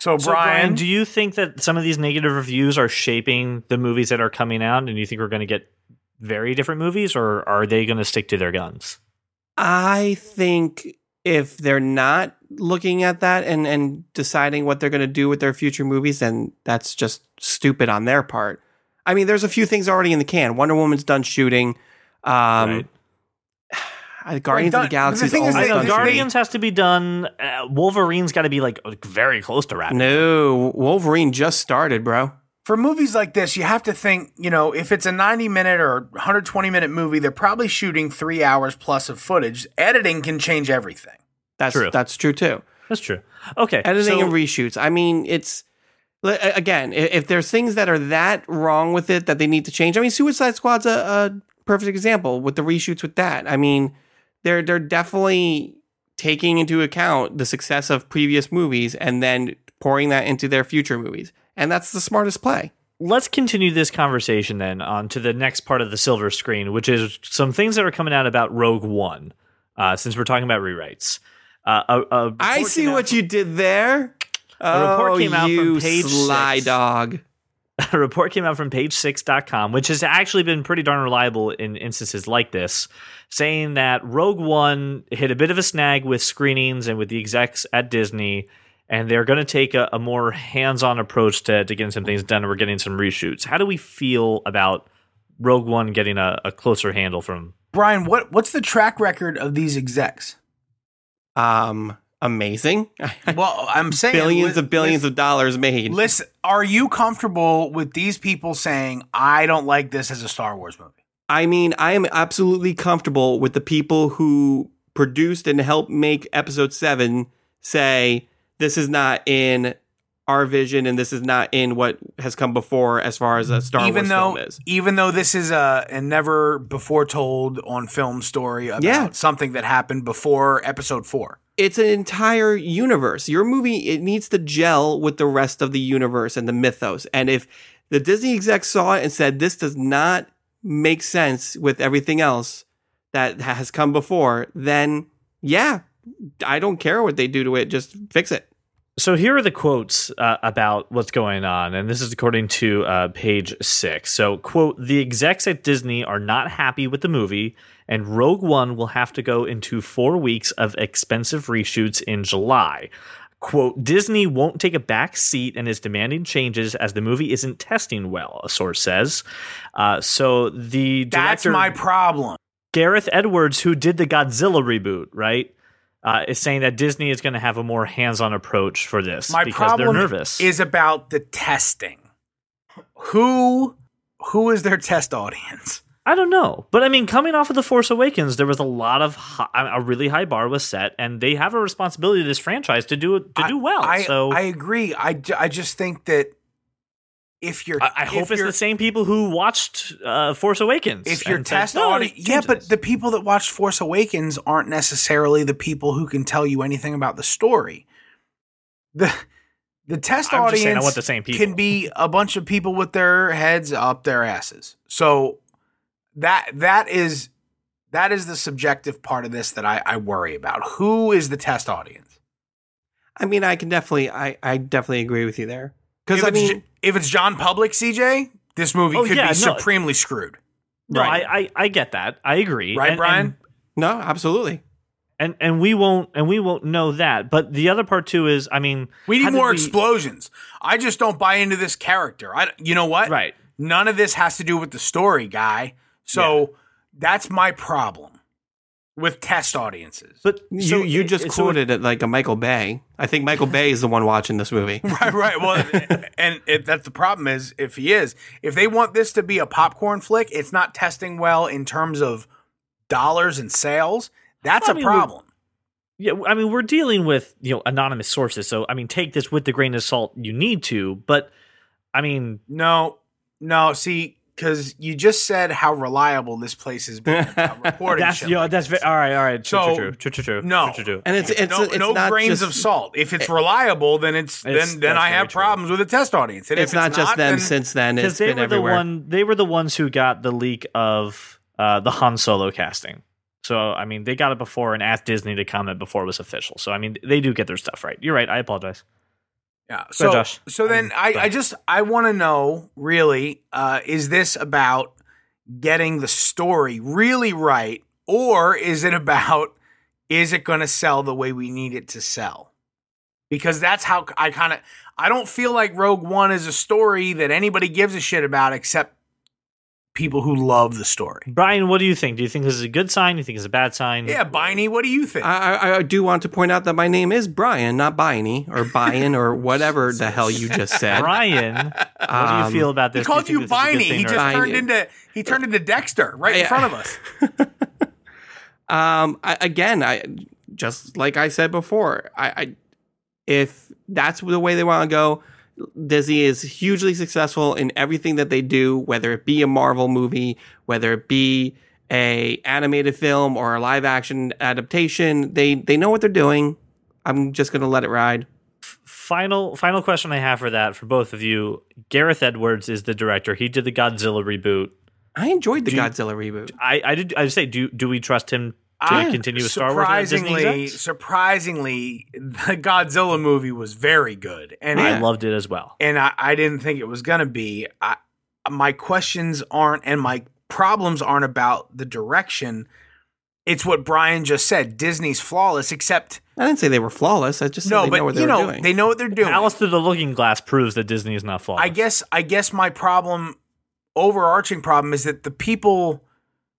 So, So, Brian, Brian, do you think that some of these negative reviews are shaping the movies that are coming out, and you think we're going to get very different movies, or are they going to stick to their guns? I think if they're not looking at that and and deciding what they're going to do with their future movies, then that's just stupid on their part. I mean, there's a few things already in the can. Wonder Woman's done shooting. Um, Right. uh, Guardians done- of the Galaxy the thing is almost I know they- done. they- Guardians has to be done. Uh, Wolverine's got to be like very close to wrapping. no, Wolverine just started, bro. For movies like this, you have to think, you know, if it's a 90 minute or 120 minute movie, they're probably shooting three hours plus of footage. Editing can change everything. That's True. that's true too. That's true. Okay, editing so- and reshoots. I mean, it's again, if there's things that are that wrong with it that they need to change. I mean, Suicide Squad's a, a perfect example with the reshoots with that. I mean, they're they're definitely taking into account the success of previous movies and then pouring that into their future movies, and that's the smartest play. let's continue this conversation then on to the next part of the silver screen, which is some things that are coming out about Rogue One. Uh, since we're talking about rewrites, uh, a, a I see what you did there. A report oh, came out from page sly six. dog. a report came out from page6.com, which has actually been pretty darn reliable in instances like this, saying that Rogue One hit a bit of a snag with screenings and with the execs at Disney, and they're going to take a, a more hands on approach to, to getting some things done, and we're getting some reshoots. How do we feel about Rogue One getting a, a closer handle from? Brian, what what's the track record of these execs? Um, amazing. Well, I'm saying billions li- of billions listen, of dollars made. Listen, are you comfortable with these people saying I don't like this as a Star Wars movie? I mean, I am absolutely comfortable with the people who produced and helped make episode seven say this is not in our vision and this is not in what has come before as far as a Star even Wars though film is. even though this is a, a never before told on film story about Yeah. something that happened before episode 4. It's an entire universe. Your movie it needs to gel with the rest of the universe and the mythos. And if the Disney execs saw it and said this does not make sense with everything else that has come before, then yeah, I don't care what they do to it. Just fix it. So here are the quotes uh, about what's going on, and this is according to uh, page six. So, quote: "The execs at Disney are not happy with the movie, and Rogue One will have to go into four weeks of expensive reshoots in July." Quote, Disney won't take a back seat and is demanding changes as the movie isn't testing well, a source says. Uh, so the director, that's my problem. Gareth Edwards, who did the Godzilla reboot, right, uh, is saying that Disney is going to have a more hands-on approach for this My because problem they're nervous. is about the testing. Who who is their test audience? I don't know, but I mean, coming off of the Force Awakens, there was a lot of hi- a really high bar was set, and they have a responsibility to this franchise to do to do well. I, so I agree. I, I just think that if you're, I, I if hope it's you're- the same people who watched uh, Force Awakens. If your and said, test "No, audience, yeah, but the people that watched Force Awakens aren't necessarily the people who can tell you anything about the story. the The test I'm audience saying I want the same people. can be a bunch of people with their heads up their asses. So that that is that is the subjective part of this that I, I worry about. Who is the test audience? I mean, I can definitely, I, I definitely agree with you there. Because I mean, J- if it's John Public, CJ, this movie Oh, could yeah, be no. supremely screwed. no, Right. I, I I get that. I agree. Right, And- Brian? and- no, absolutely. and and we won't and we won't know that. But the other part too is, I mean, We need more we- explosions. I just don't buy into this character. I, you know what? Right. None of this has to do with the story, guy. So that's my problem with test audiences. But You so you it- just it- so quoted it like a Michael Bay. I think Michael Bay is the one watching this movie. right, right. Well, and if that's the problem is if he is, if they want this to be a popcorn flick, it's not testing well in terms of dollars and sales. That's I a mean, problem. Yeah, I mean, we're dealing with you know anonymous sources, so I mean, take this with the grain of salt you need to. But I mean, No, no. See, because you just said how reliable this place has been about reporting. that's shit you like that's this. ve- all right, all right. True, So, true, true, true, true, no. true, true, true. And it's it's no, it's no not grains just, of salt. If it's reliable, then it's, It's- then then I have very true. problems with the test audience. And It's if not just them. then- since then, because it's they been were everywhere. the one they were the ones who got the leak of uh, the Han Solo casting. So I mean, they got it before and asked Disney to comment before it was official. So I mean, they do get their stuff right. You're right. I apologize. Yeah. So, Josh. so then Um, I, I just I want to know really uh, is this about getting the story really right, or is it about is it going to sell the way we need it to sell? Because that's how I kind of I don't feel like Rogue One is a story that anybody gives a shit about except people who love the story. Brian, what do you think? Do you think this is a good sign? Do you think it's a bad sign? Yeah, Biney, what do you think? I, I, I do want to point out that my name is Brian, not Biney or Brian or whatever the hell you just said. Brian, what do Um, you feel about he this? Do called you think this is a good Biney. He just Biney. turned into he turned into Dexter right in front of us. Um, I, again, I just like I said before, I, I if that's the way they want to go, Disney is hugely successful in everything that they do, whether it be a Marvel movie, whether it be a animated film or a live action adaptation. They they know what they're doing. I'm just gonna let it ride. final final question I have for that for both of you. Gareth Edwards is the director. He did the Godzilla reboot. I enjoyed the Do you- Godzilla reboot. I I did I would say do do we trust him to I- continue with Star Wars? Surprisingly, surprisingly, the Godzilla movie was very good, and I Yeah. loved it as well. and I, I didn't think it was gonna be. I, my questions aren't, and my problems aren't about the direction. It's what Brian just said. Disney's flawless, except I didn't say they were flawless. I just said no, they but know what they you were know doing. they know what they're doing. Alice through the Looking Glass proves that Disney is not flawless. I guess I guess my problem overarching problem is that the people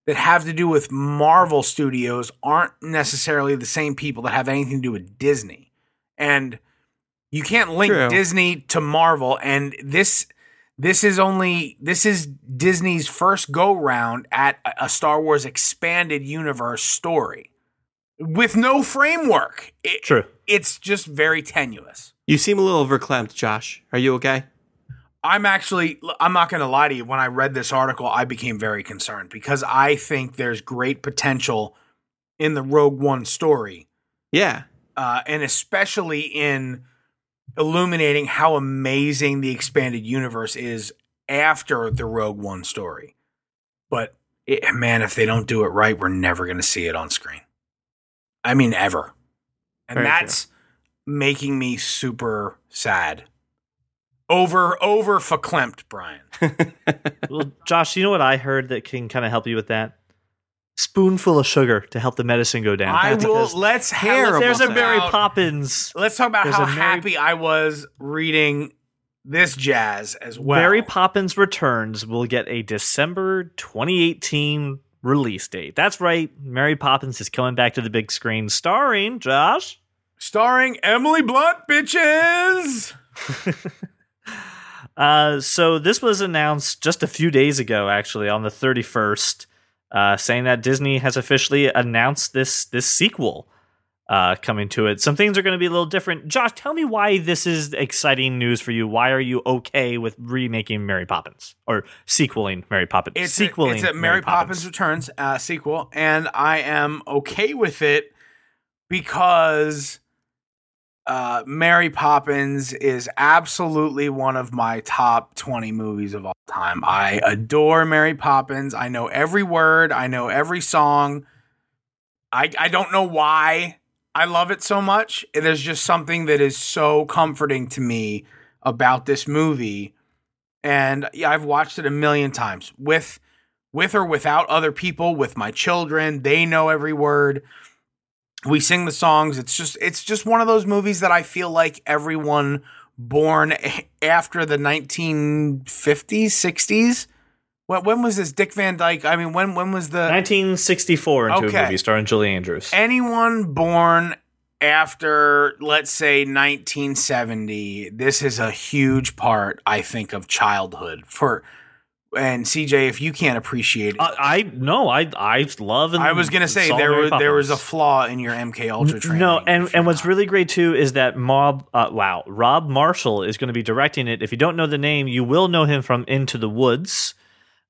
that have to do with Marvel Studios aren't necessarily the same people that have anything to do with Disney. And you can't link True. Disney to Marvel and this this is only this is Disney's first go round at a- a Star Wars expanded universe story with no framework. It- True. It's just very tenuous. you seem a little overclamped, Josh. Are you okay? I'm actually, I'm not going to lie to you. When I read this article, I became very concerned because I think there's great potential in the Rogue One story, Yeah. uh, and especially in illuminating how amazing the expanded universe is after the Rogue One story. But it, man, if they don't do it right, we're never going to see it on screen. I mean, ever. And Very that's making me super sad. Over, over verklempt, Brian. Well, Josh, you know what I heard that can kind of help you with that? Spoonful of sugar to help the medicine go down. I will. Let's hear. terrible There's a. Mary about- Poppins. Let's talk about there's how a Mary- happy I was reading this jazz as well. Mary Poppins Returns will get a December 2018 release date. That's right. Mary Poppins is coming back to the big screen, starring Josh. starring Emily Blunt, bitches. Uh, so this was announced just a few days ago, actually, on the 31st, uh, saying that Disney has officially announced this this sequel. uh, coming to it. Some things are going to be a little different. Josh, tell me why this is exciting news for you. Why are you okay with remaking Mary Poppins or sequeling Mary Poppins? It's sequeling a, it's a Mary, Poppins. Returns uh, sequel, and I am okay with it because uh, Mary Poppins is absolutely one of my top 20 movies of all time. I adore Mary Poppins. I know every word, I know every song. I, I don't know why I love it so much. It is just something that is so comforting to me about this movie. And yeah, I've watched it a million times with with or without other people, with my children. They know every word. We sing the songs. It's just it's just one of those movies that I feel like everyone born after the 1950s, 60s. When, when was this Dick Van Dyke? I mean, when when was the 1964 into Okay. a movie starring Julie Andrews. anyone born after let's say 1970 this is a huge part i think of childhood for and cj if you can't appreciate it I, I no, I I love. And i was gonna say there was there was a flaw in your mk ultra training No, and and what's not. really great too is that Mob, uh, wow, Rob Marshall is going to be directing it. If you don't know the name, you will know him from Into the Woods,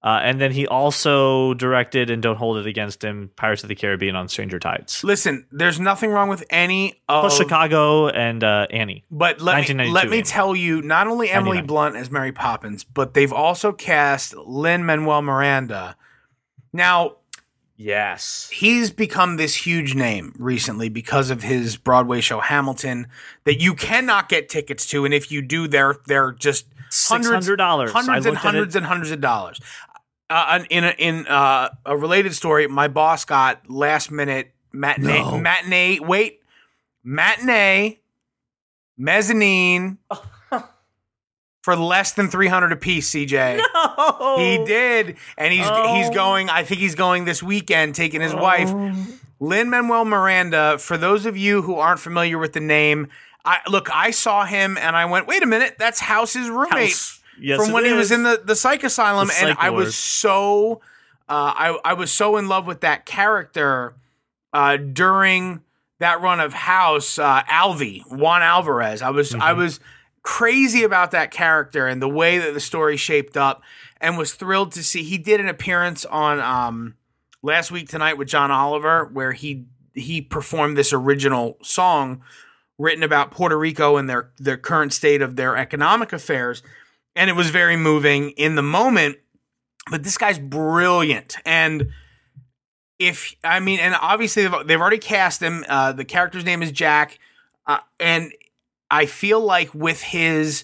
uh, and then he also directed and Don't Hold It Against Him, Pirates of the Caribbean on Stranger Tides, listen there's nothing wrong with any of plus Chicago and uh, Annie. But let me, let me Annie. tell you, not only Emily 99. Blunt as Mary Poppins, but they've also cast Lin-Manuel Miranda. Now, Yes, he's become this huge name recently because of his Broadway show Hamilton that you cannot get tickets to, and if you do, they're they're just hundreds, $600. hundreds I and hundreds and hundreds of dollars. Uh, in a, in uh, a related story, my boss got last minute matinee No. matinee wait matinee mezzanine for less than three hundred a piece. CJ. Oh. He did, and he's he's Oh. going. I think he's going this weekend, taking his wife, Lin-Manuel Miranda. For those of you who aren't familiar with the name, I look. I saw him, and I went, "Wait a minute, that's House's roommate House. Yes, from when he was in the the psych asylum." The and I was so, uh, I I was so in love with that character uh, during that run of House. Uh, Alvy Juan Alvarez. I was I Mm-hmm. was crazy about that character and the way that the story shaped up and was thrilled to see he did an appearance on um last week tonight with John Oliver where he he performed this original song written about Puerto Rico and their their current state of their economic affairs and it was very moving in the moment but this guy's brilliant and if I mean and obviously they've, they've already cast him uh the character's name is Jack uh, and I feel like with his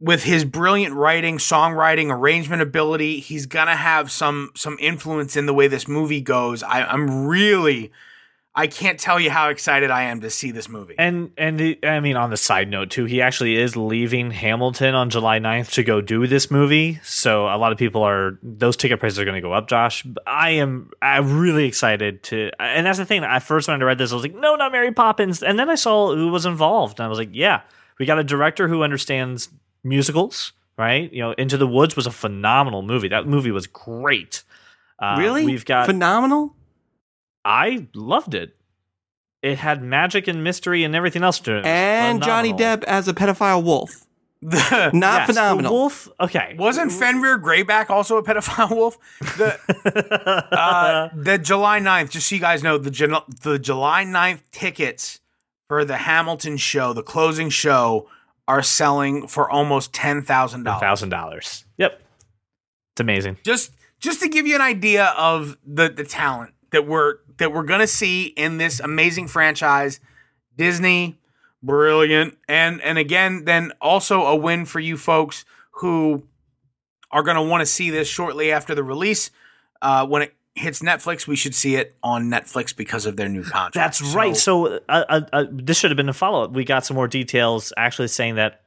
with his brilliant writing, songwriting, arrangement ability, he's gonna have some some influence in the way this movie goes. I, I'm really, I can't tell you how excited I am to see this movie. And and the, I mean, on the side note too, he actually is leaving Hamilton on July 9th to go do this movie. So a lot of people are those ticket prices are going to go up. Josh, I am I'm really excited to. And that's the thing. I first when I read this, I was like, no, not Mary Poppins. And then I saw who was involved, and I was like, yeah, we got a director who understands musicals. Right, you know, Into the Woods was a phenomenal movie. That movie was great. Uh, really? we've got phenomenal. I loved it. It had magic and mystery and everything else to it. It was And Johnny. Depp as a pedophile wolf. The- Not Yes, the phenomenal. wolf. Okay. wasn't Fenrir Greyback also a pedophile wolf? The uh, the July 9th, just so you guys know, the Ju- the July 9th tickets for the Hamilton show, the closing show, are selling for almost ten thousand dollars. thousand dollars. Yep. It's amazing. just just to give you an idea of the the talent that we're that we're gonna see in this amazing franchise disney brilliant and and again then also a win for you folks who are gonna want to see this shortly after the release uh when it hits netflix we should see it on netflix because of their new contract That's right. So uh, uh, uh, this should have been a follow up. We got some more details actually saying that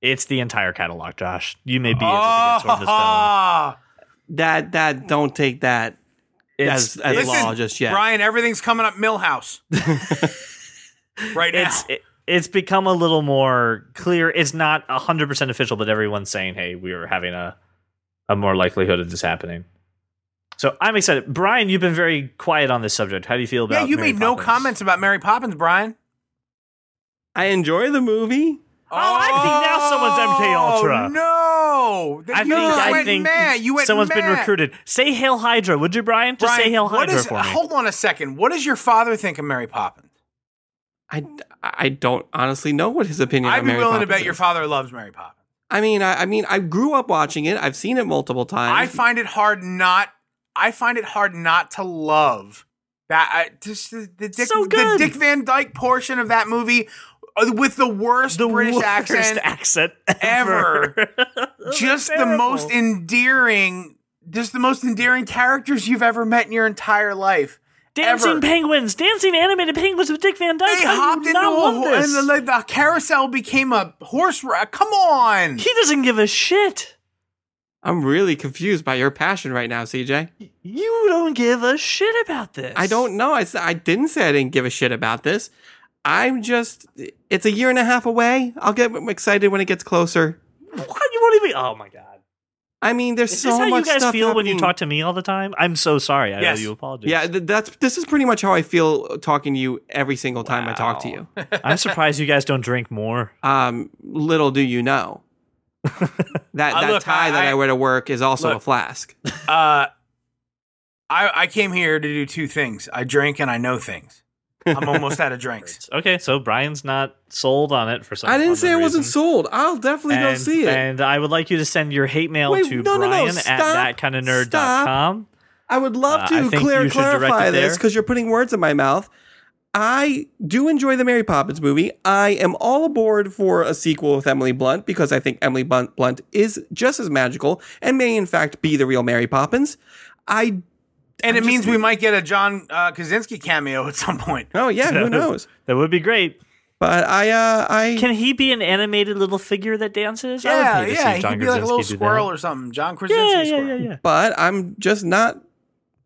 it's the entire catalog, Josh. You may be able to get Sword in the Stone. Ah, That that don't take that It's, as as it's, law just yet. brian everything's coming up Milhouse right now it's, it- it's become a little more clear. It's not 100% official, but everyone's saying, hey, we are having a, a more likelihood of this happening. So I'm excited. Brian, you've been very quiet on this subject. How do you feel about it? Yeah, you Mary made no comments about Mary Poppins, Brian. I enjoy the movie. Oh, I think now someone's MK Ultra. Oh, No, I you think, just I went think mad. You went someone's been recruited. Say Hail Hydra, would you, Brian? Just Brian, say Hail Hydra is- for me. Hold on a second. What does your father think of Mary Poppins? I, I don't honestly know what his opinion. I'd on be Mary willing to Poppins bet your is. father loves Mary Poppins. I mean, I, I mean, I grew up watching it. I've seen it multiple times. I find it hard not. I find it hard not to love that. I, just the, the Dick, So the. Dick Van Dyke portion of that movie uh, Uh, with the worst the British worst accent accent ever. ever. just the most endearing, just the most endearing characters you've ever met in your entire life. Dancing ever. penguins, dancing animated penguins with Dick Van Dyke. They How do hopped into a not love ho- this? and the, the carousel became a horse race. Come on. He doesn't give a shit. I'm really confused by your passion right now, CJ. You don't give a shit about this. I don't know. I, I didn't say I didn't give a shit about this. I'm just, it's a year and a half away. I'll get excited when it gets closer. What? You won't even. Oh my god. I mean, there's Is so this how you much guys stuff feel when you talk to me all the time? I'm so sorry. I Yes. owe you apologies. Yeah, th- that's this is pretty much how I feel talking to you every single time I talk to you. I'm surprised you guys don't drink more. Um, little do you know that Uh, that look, tie I- that I, I- wear to work is also a flask. Uh, I, I came here to do two things. I drink and I know things. I'm almost out of drinks. Okay, so Brian's not sold on it for some. I didn't say I wasn't sold. I'll definitely go see it. And I would like you to send your hate mail Wait, to no, no, no, Brian stop, at thatkindofnerd.com. I would love Uh, to think clear you should direct clarify this because you're putting words in my mouth. I do enjoy the Mary Poppins movie. I am all aboard for a sequel with Emily Blunt because I think Emily Blunt, Blunt is just as magical and may in fact be the real Mary Poppins. I And it I'm means we might get a John uh, Krasinski cameo at some point. oh yeah, who knows? That would be great. But I uh I Can he be an animated little figure that dances? I would Yeah, to yeah. see He could be like a little squirrel or something. John Krasinski Yeah, yeah, squirrel. yeah, yeah. but I'm just not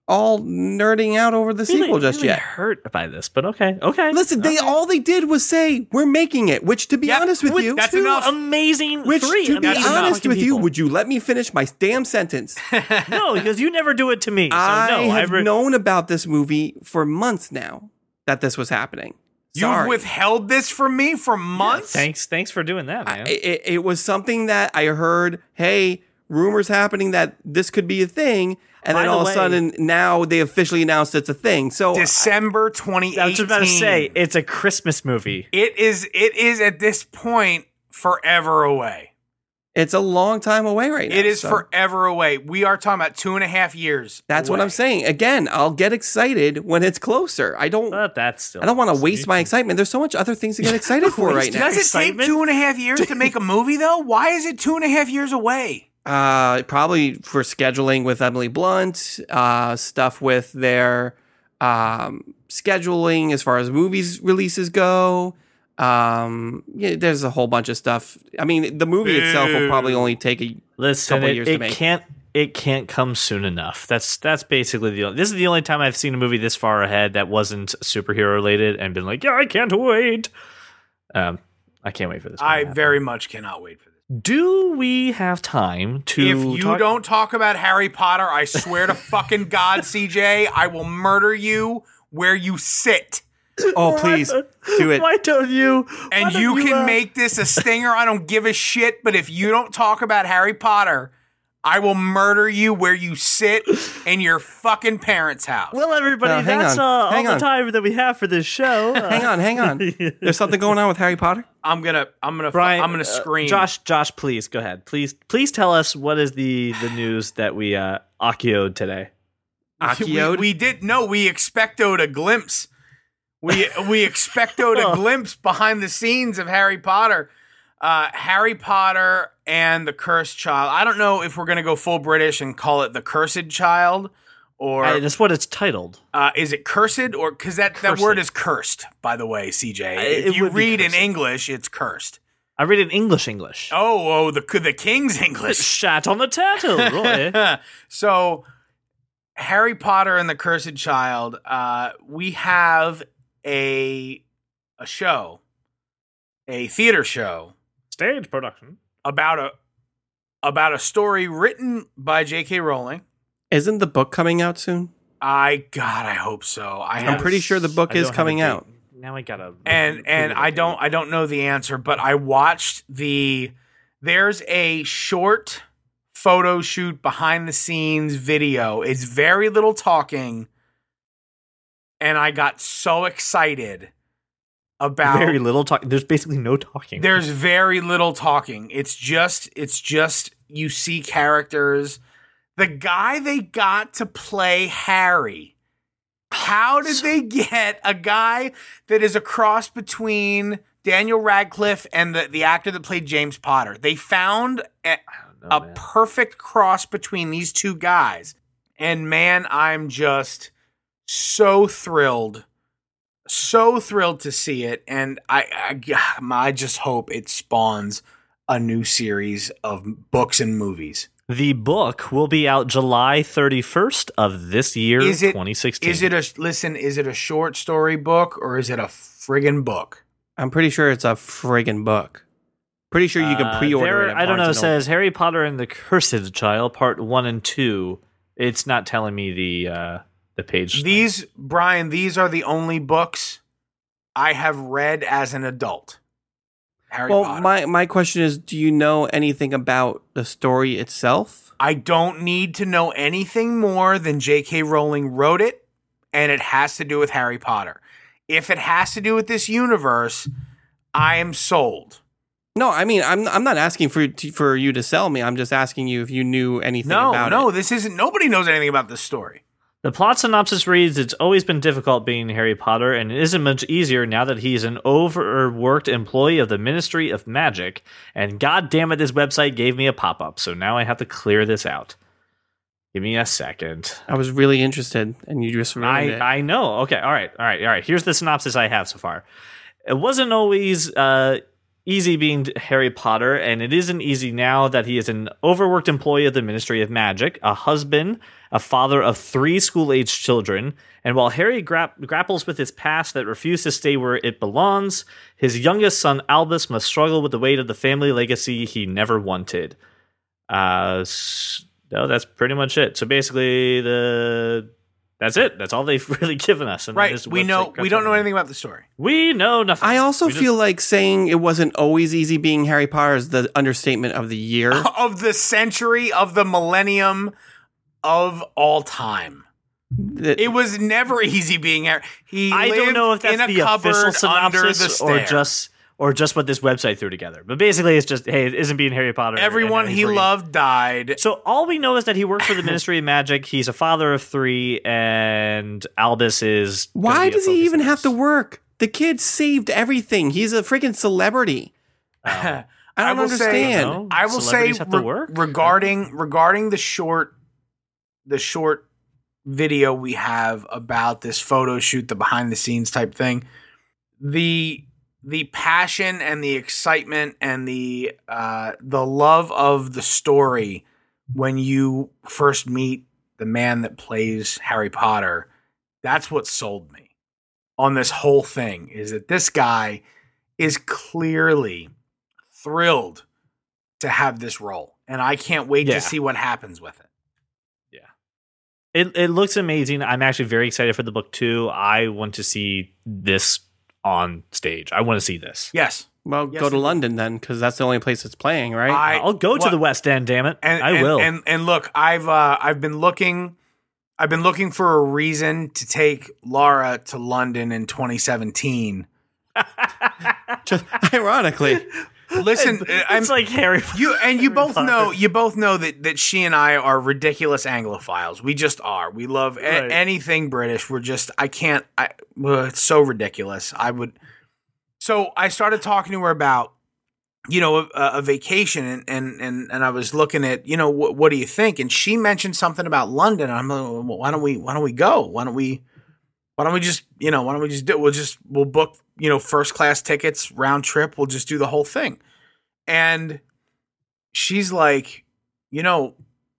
all nerding out over the sequel just really yet. hurt by this, but okay, okay. Listen, they all they did was say we're making it. Which, to be Yep, honest with with- you, that's Two enough. amazing which three. to be amazing honest fucking with you, would you let me finish my damn sentence? no, because you never do it to me. So I no, have I've re- known about this movie for months now that this was happening. You've withheld this from me for months. Thanks, thanks for doing that, man. I- it, it was something that I heard. Hey, rumors happening that this could be a thing, and By then the all of a sudden now they officially announced it's a thing. So December 2018. I was about to say it's a Christmas movie. it is. It is at this point forever away. it's a long time away right now. It is so forever away. We are talking about two and a half years. That's what. I'm saying. Again, I'll get excited when it's closer. I don't. But that's still. I don't want to waste my excitement. There's so much other things to get excited for right now. Does it Excitement? take two and a half years to make a movie though? Why is it two and a half years away? Uh, probably for scheduling with Emily Blunt, uh, stuff with their um, scheduling as far as movies releases go. Um, yeah, there's a whole bunch of stuff. I mean, the movie itself will probably only take a. Listen, couple it, years to it make. can't. It can't come soon enough. That's that's basically the. This is the only time I've seen a movie this far ahead that wasn't superhero related and been like, yeah, I can't wait. Um, I can't wait for this. I very much cannot wait for this. Do we have time to? If you talk- don't talk about Harry Potter, I swear to fucking God, CJ, I will murder you where you sit. Oh, please do it. Why don't you? And don't you can uh, make this a stinger. I don't give a shit. But if you don't talk about Harry Potter, I will murder you where you sit in your fucking parents' house. Well, everybody, Uh, hang that's on, uh, all hang the on. time that we have for this show. Uh, Hang on, hang on. There's something going on with Harry Potter. I'm gonna, I'm gonna, Brian, I'm gonna uh, scream. Josh, Josh, please go ahead. Please, please tell us what is the the news that we uh Accio'd today. we, Accio'd? we did no. We expectoed a glimpse. We we expectoed Oh. a glimpse behind the scenes of Harry Potter. Uh, Harry Potter and the Cursed Child. I don't know if we're gonna go full British and call it the Cursed Child, or Uh, that's what it's titled. uh, is it cursed or because that, that word is cursed by the way cj it if you read in english it's cursed I read in English, English. oh oh the the king's english Shat on the turtle, Roy. so harry potter and the cursed child uh, we have a a show a theater show Stage production. about a about a story written by j.k rowling Isn't the book coming out soon? I God, I hope so. I I'm have pretty sure the book I is don't have a coming out. Now I gotta and and I don't I don't know the answer, but I watched the there's a short photo shoot behind the scenes video. It's very little talking, and I got so excited about very little talk. There's basically no talking. there's very little talking. It's just it's just you see characters. The guy they got to play Harry. How did they get a guy that is a cross between Daniel Radcliffe and the, the actor that played James Potter? They found a, know, a perfect cross between these two guys. And man, I'm just so thrilled. So thrilled to see it. And I, I, I just hope it spawns a new series of books and movies. The book will be out July 31st of this year, Is it- 2016. Is it a listen? Is it a short story book or is it a friggin' book? I'm pretty sure it's a friggin' book. Pretty sure you can Uh, pre-order there- it. at I don't know. It Barnes and says Harry Potter and the Cursed Child, Part One and Two. It's not telling me the uh, the page. These Brian, these are the only books I have read as an adult. Harry Well, Potter. my my question is, do you know anything about the story itself? I don't need to know anything more than J.K. Rowling wrote it, and it has to do with Harry Potter. If it has to do with this universe, I am sold. No, I mean, I'm I'm not asking for to, for you to sell me. I'm just asking you if you knew anything No, about no, it. this isn't. Nobody knows anything about this story. The plot synopsis reads It's always been difficult being Harry Potter, and it isn't much easier now that he's an overworked employee of the Ministry of Magic. And god damn it, this website gave me a pop up, so now I have to clear this out. Give me a second. I was really interested, and you just I, it. I know. Okay, all right, all right, all right. Here's the synopsis I have so far. It wasn't always uh, easy being Harry Potter, and it isn't easy now that he is an overworked employee of the Ministry of Magic, a husband, a father of three school aged children. And while Harry gra- grapples with his past that refused to stay where it belongs, his youngest son, Albus, must struggle with the weight of the family legacy he never wanted. Uh, no, that's pretty much it. So basically, the that's it. That's all they've really given us. And Right? this We know. We don't know anything about the story. We know nothing. I also We just- feel like saying it wasn't always easy being Harry Potter is the understatement of the year. of the century, of the millennium, of all time. That- It was never easy being Harry. He I don't know if that's in a the official cupboard under the synopsis or stair. just or just what this website threw together. But basically, it's just hey, it isn't being Harry Potter. everyone he working- loved died. So all we know is that he worked for the Ministry of Magic. He's a father of three, and Albus is. Why does he even of have to work? The kid saved everything. He's a freaking celebrity. Oh. I don't will say- understand. No, I will say have to re- work? regarding regarding the short the short video we have about this photo shoot, the behind the scenes type thing. The the passion and the excitement and the uh, the love of the story when you first meet the man that plays Harry Potter, that's what sold me on this whole thing. Is that this guy is clearly thrilled to have this role, and I can't wait Yeah. to see what happens with it. Yeah, it it looks amazing. I'm actually very excited for the book too. I want to see this on stage. I want to see this. Yes, Well, Yes, go to. London then, because that's the only place it's playing, right? I- I'll go to what- the West End. Damn it, and I and, will. And and look, I've uh, I've been looking, I've been looking for a reason to take Laura to London in 2017. Just ironically, Listen, I'm it's like Harry. you and you both Potter. know you both know that that she and I are ridiculous Anglophiles. We just are. We love a- Right. anything British. We're just I can't. I it's so ridiculous. I would. So I started talking to her about you know a, a vacation and, and and and I was looking at you know what what do you think and she mentioned something about London. I'm like, well, why don't we why don't we go? Why don't we why don't we just you know why don't we just do we'll just we'll book you know first class tickets round trip. We'll just do the whole thing. And she's like, you know,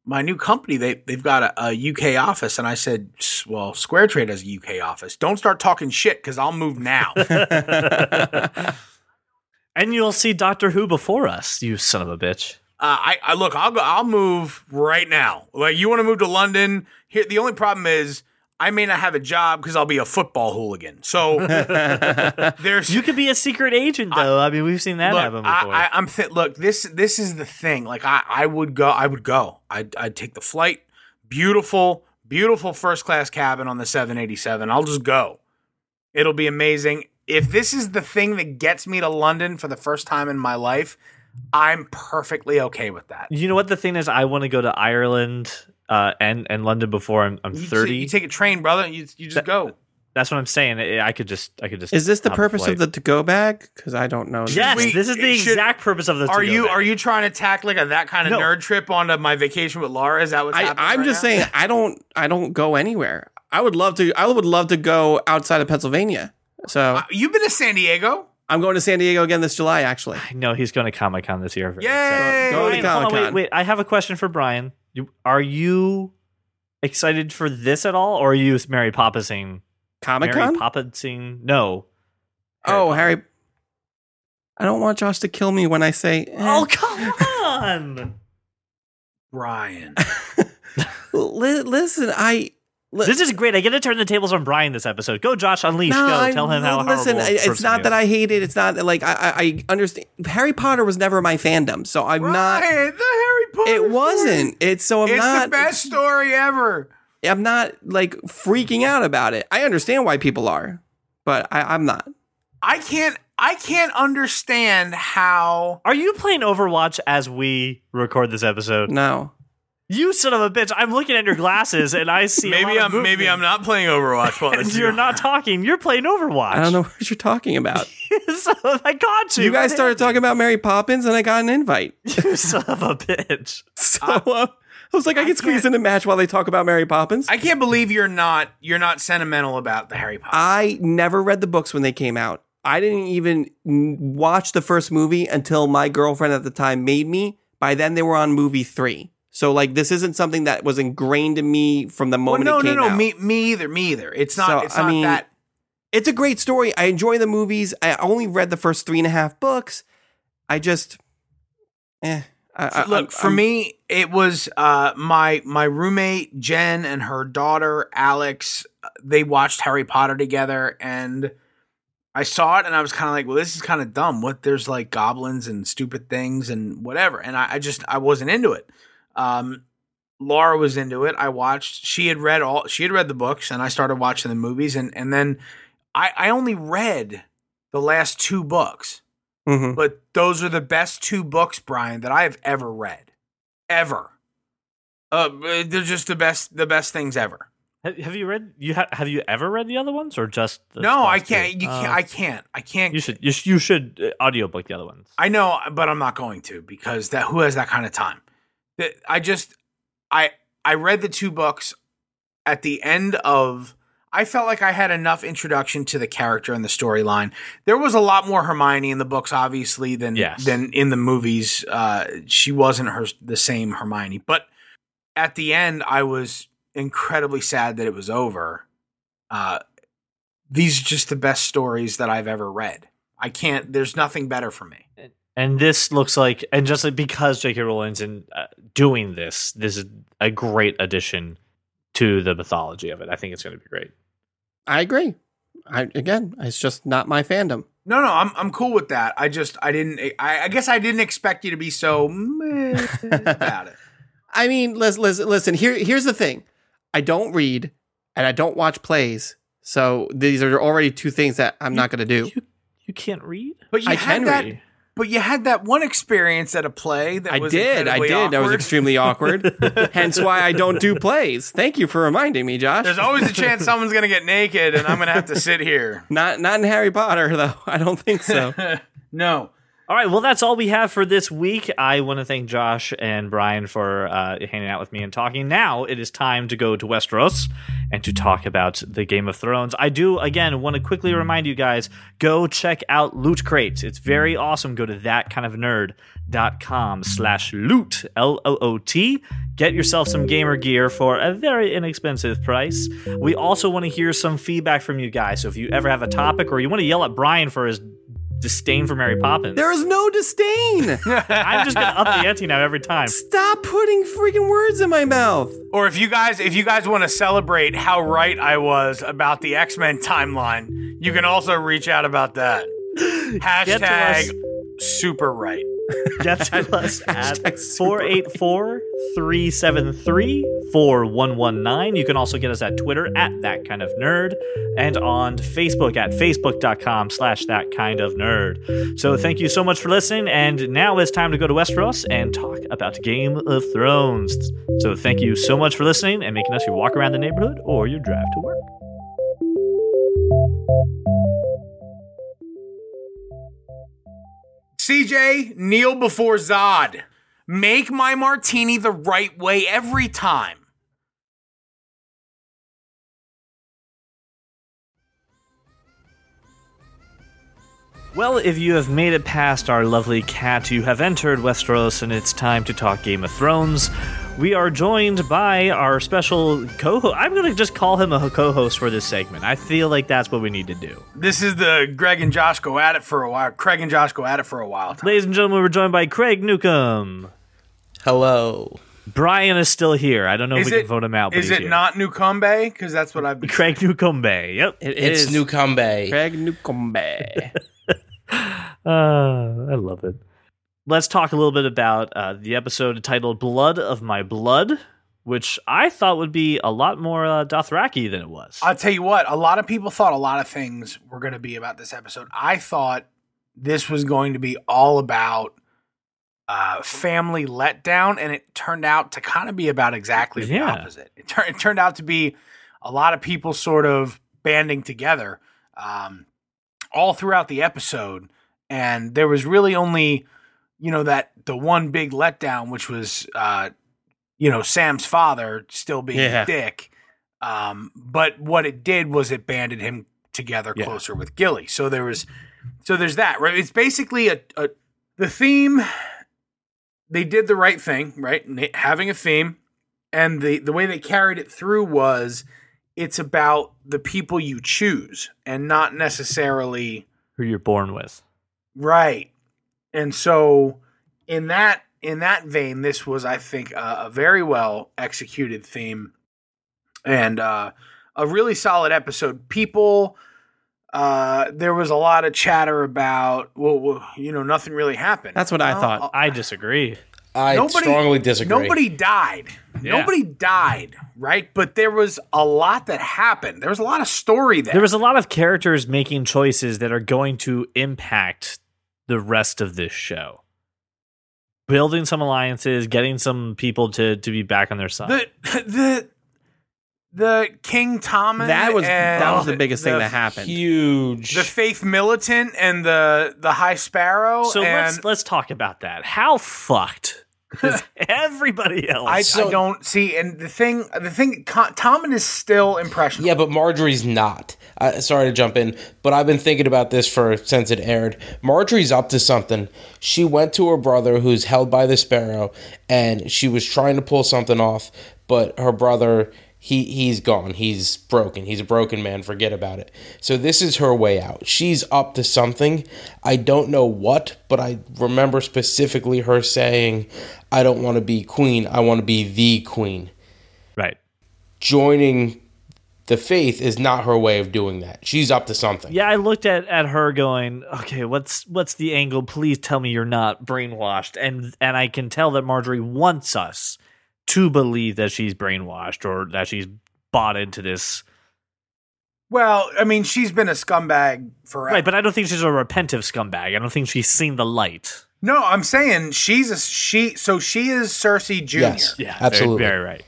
my new company they they've got a, a UK office, and I said, well, SquareTrade has a UK office. Don't start talking shit because I'll move now. and you'll see Doctor Who before us, you son of a bitch. Uh, I, I look, I'll go, I'll move right now. Like you want to move to London? Here, the only problem is I may not have a job because I'll be a football hooligan. So there's You could be a secret agent, though. I, mean, we've seen that look, happen before. I, I, I'm th- look. This this is the thing. Like I, I would go. I would go. I'd, I'd take the flight. Beautiful, beautiful first class cabin on the 787. I'll just go. It'll be amazing. If this is the thing that gets me to London for the first time in my life, I'm perfectly okay with that. you know what the thing is? I want to go to Ireland uh, and and London before I'm, I'm You, 30. you take a train, brother. You you just go. That's what I'm saying. I I could just I could just. Is this the purpose of the to go bag? Because I don't know. Yes, we- this is the should- exact purpose of the. Are you bag. are you trying to tack like a that kind of No. nerd trip onto my vacation with Laura? Is that what's I, happening? I'm right just now? saying I don't I don't go anywhere. I would love to I would love to go outside of Pennsylvania. So Uh, You've been to San Diego? I'm going to San Diego again this July actually. I know he's going to Comic Con this year. Very Yay! excited. Go to Brian, hold Comic-Con. wait, wait. I have a question for Brian. You, are you excited for this at all, or are you Mary Poppinsing? Comic Mary Con? Poppinsing? No. Oh, Potter. Harry. I don't want Josh to kill me when I say. eh. Oh, come on! Brian. Li- listen, I. li- this is great. I get to turn the tables on Brian this episode. Go, Josh, unleash. No, Go, I- tell him how listen. horrible. I- a It's not he that is. I hate it. It's not like I, I, I understand. Harry Potter was never my fandom, so I'm not. The Harry Potter. It story. wasn't. It's so I'm It's not. the best story ever. I'm not like freaking out about it. I understand why people are, but I, I'm not. I can't. I can't understand how. Are you playing Overwatch as we record this episode? No. You son of a bitch! I'm looking at your glasses and I see. a Maybe lot I'm. Maybe. I'm not playing Overwatch. While And you're not talking. You're playing Overwatch. I don't know what you're talking about. so I got you. You guys started talking about Mary Poppins, and I got an invite. You son of a bitch. So uh, I was like, I can squeeze in a match while they talk about Mary Poppins. I can't believe you're not. You're not sentimental about the Harry Potter. I never read the books when they came out. I didn't even watch the first movie until my girlfriend at the time made me. By then, they were on movie three. So, like, this isn't something that was ingrained in me from the well, moment no, it no, came no. out. Me, me either. Me either. It's not. So, it's I mean, that. It's a great story. I enjoy the movies. I only read the first three and a half books. I just, eh. I, I, Look, for I'm- me, it was uh, my my roommate Jen and her daughter Alex. They watched Harry Potter together, and I saw it, and I was kind of like, "Well, this is kind of dumb. What? There's like goblins and stupid things and whatever." And I, I just I wasn't into it. Um, Laura was into it. I watched. She had read all. She had read the books, and I started watching the movies, and and then I I only read the last two books Mhm. but those are the best two books, Brian, that I have ever read, ever. Uh, they're just the best, the best things ever. Have, have you read? You ha- have you ever read the other ones or just? The no, I can't. You can't. Uh, I can't. I can't. you should. You, sh- you should uh, audiobook the other ones. I know, but I'm not going to because that who has that kind of time? That I just I I read the two books at the end of I felt like I had enough introduction to the character and the storyline. There was a lot more Hermione in the books obviously than Yes. than in the movies. Uh she wasn't her the same Hermione, but at the end I was incredibly sad that it was over. Uh these are just the best stories that I've ever read. I can't there's nothing better for me. And this looks like, and just like because J.K. Rowling's in uh, doing this, this is a great addition to the mythology of it. I think it's going to be great. I agree. I again, it's just not my fandom. No, no, I'm I'm cool with that. I just I didn't I, I guess I didn't expect you to be so meh about it. I mean, listen, listen, listen. Here, here's the thing. I don't read and I don't watch plays. So these are already two things that I'm not going to do. You you can't read. But you I had can that read. But you had that one experience at a play that I did. I did. That was extremely awkward. Hence why I don't do plays. Thank you for reminding me, Josh. There's always a chance someone's gonna get naked and I'm gonna have to sit here. not not in Harry Potter though. I don't think so. No. All right, well, that's all we have for this week. I want to thank Josh and Brian for uh, hanging out with me and talking. Now it is time to go to Westeros and to talk about the Game of Thrones. I do, again, want to quickly remind you guys go check out Loot Crate. It's very awesome. Go to thatkindofnerd.com slash loot, L O O T. Get yourself some gamer gear for a very inexpensive price. We also want to hear some feedback from you guys. So if you ever have a topic or you want to yell at Brian for his disdain for Mary Poppins. There is no disdain. I'm just gonna up the ante now every time. Stop putting freaking words in my mouth. Or if you guys if you guys want to celebrate how right I was about the X-Men timeline, you can also reach out about that. Hashtag super right. Get to us at Hashtag 484 373 4119. You can also get us at Twitter at that kind of nerd and on Facebook at facebook.com slash that kind of nerd. So thank you so much for listening. And now it's time to go to Westeros and talk about Game of Thrones. So thank you so much for listening and making us your walk around the neighborhood or your drive to work. CJ, kneel before Zod. Make my martini the right way every time. Well, if you have made it past our lovely cat, you have entered Westeros, and it's time to talk Game of Thrones. We are joined by our special co-host. I'm going to just call him a co-host for this segment. I feel like that's what we need to do. This is the Greg and Josh go at it for a while. Craig and Josh go at it for a while. Ladies and gentlemen, we're joined by Craig Newcombe. Hello. Brian is still here. I don't know if we it can vote him out. But Is he's it here. not Nukumbe? Because that's what I've been. Craig Newcomb Bay? Yep. It It's is Newcombe. Craig Newcombe. Uh, I love it. Let's talk a little bit about uh, the episode titled "Blood of My Blood," which I thought would be a lot more uh, Dothraki than it was. I'll tell you what. A lot of people thought a lot of things were going to be about this episode. I thought this was going to be all about uh, family letdown, and it turned out to kind of be about exactly the Yeah. opposite. It, tur- it turned out to be a lot of people sort of banding together um, all throughout the episode, and there was really only, you know, that the one big letdown, which was, uh, you know, Sam's father still being Yeah. a dick. Um, but what it did was it banded him together Yeah. closer with Gilly. So there was, so there's that. Right? It's basically a, a the theme. They did the right thing, right? Having a theme, and the the way they carried it through was it's about the people you choose and not necessarily Who you're born with? Right. And so in that in that vein, this was, I think, a, a very well executed theme and uh, a really solid episode. People, uh, there was a lot of chatter about, well, well you know, nothing really happened. That's what I Well, thought. I disagree. I Nobody- strongly disagree. Nobody died. Yeah. Nobody died, right? But there was a lot that happened. There was a lot of story there. There was a lot of characters making choices that are going to impact the rest of this show. Building some alliances, getting some people to to be back on their side. the the the King Tommen. That was and that was the biggest thing that happened. Huge. The Faith Militant and the the High Sparrow. so and let's let's talk about that. How fucked is everybody else? I, So- I don't see. And the thing, the thing, Con- Tommen is still impressionable. yeah, but Margaery's not. Uh, sorry to jump in, but I've been thinking about this for since it aired. Margaery's up to something. She went to her brother, who's held by the Sparrow, and she was trying to pull something off, but her brother. He he's gone. He's broken. He's a broken man. Forget about it. So this is her way out. She's up to something. I don't know what, but I remember specifically her saying, "I don't want to be queen. I want to be the queen." right. joining the faith is not her way of doing that. She's up to something. Yeah, I looked at, at her going, okay, what's what's the angle? Please tell me you're not brainwashed. And and I can tell that Margaery wants us to believe that she's brainwashed or that she's bought into this. Well, I mean, she's been a scumbag forever. Right, but I don't think she's a repentive scumbag. I don't think she's seen the light. No, I'm saying she's a she. So she is Cersei Jr. Yes. Yeah, Absolutely. Very, very right.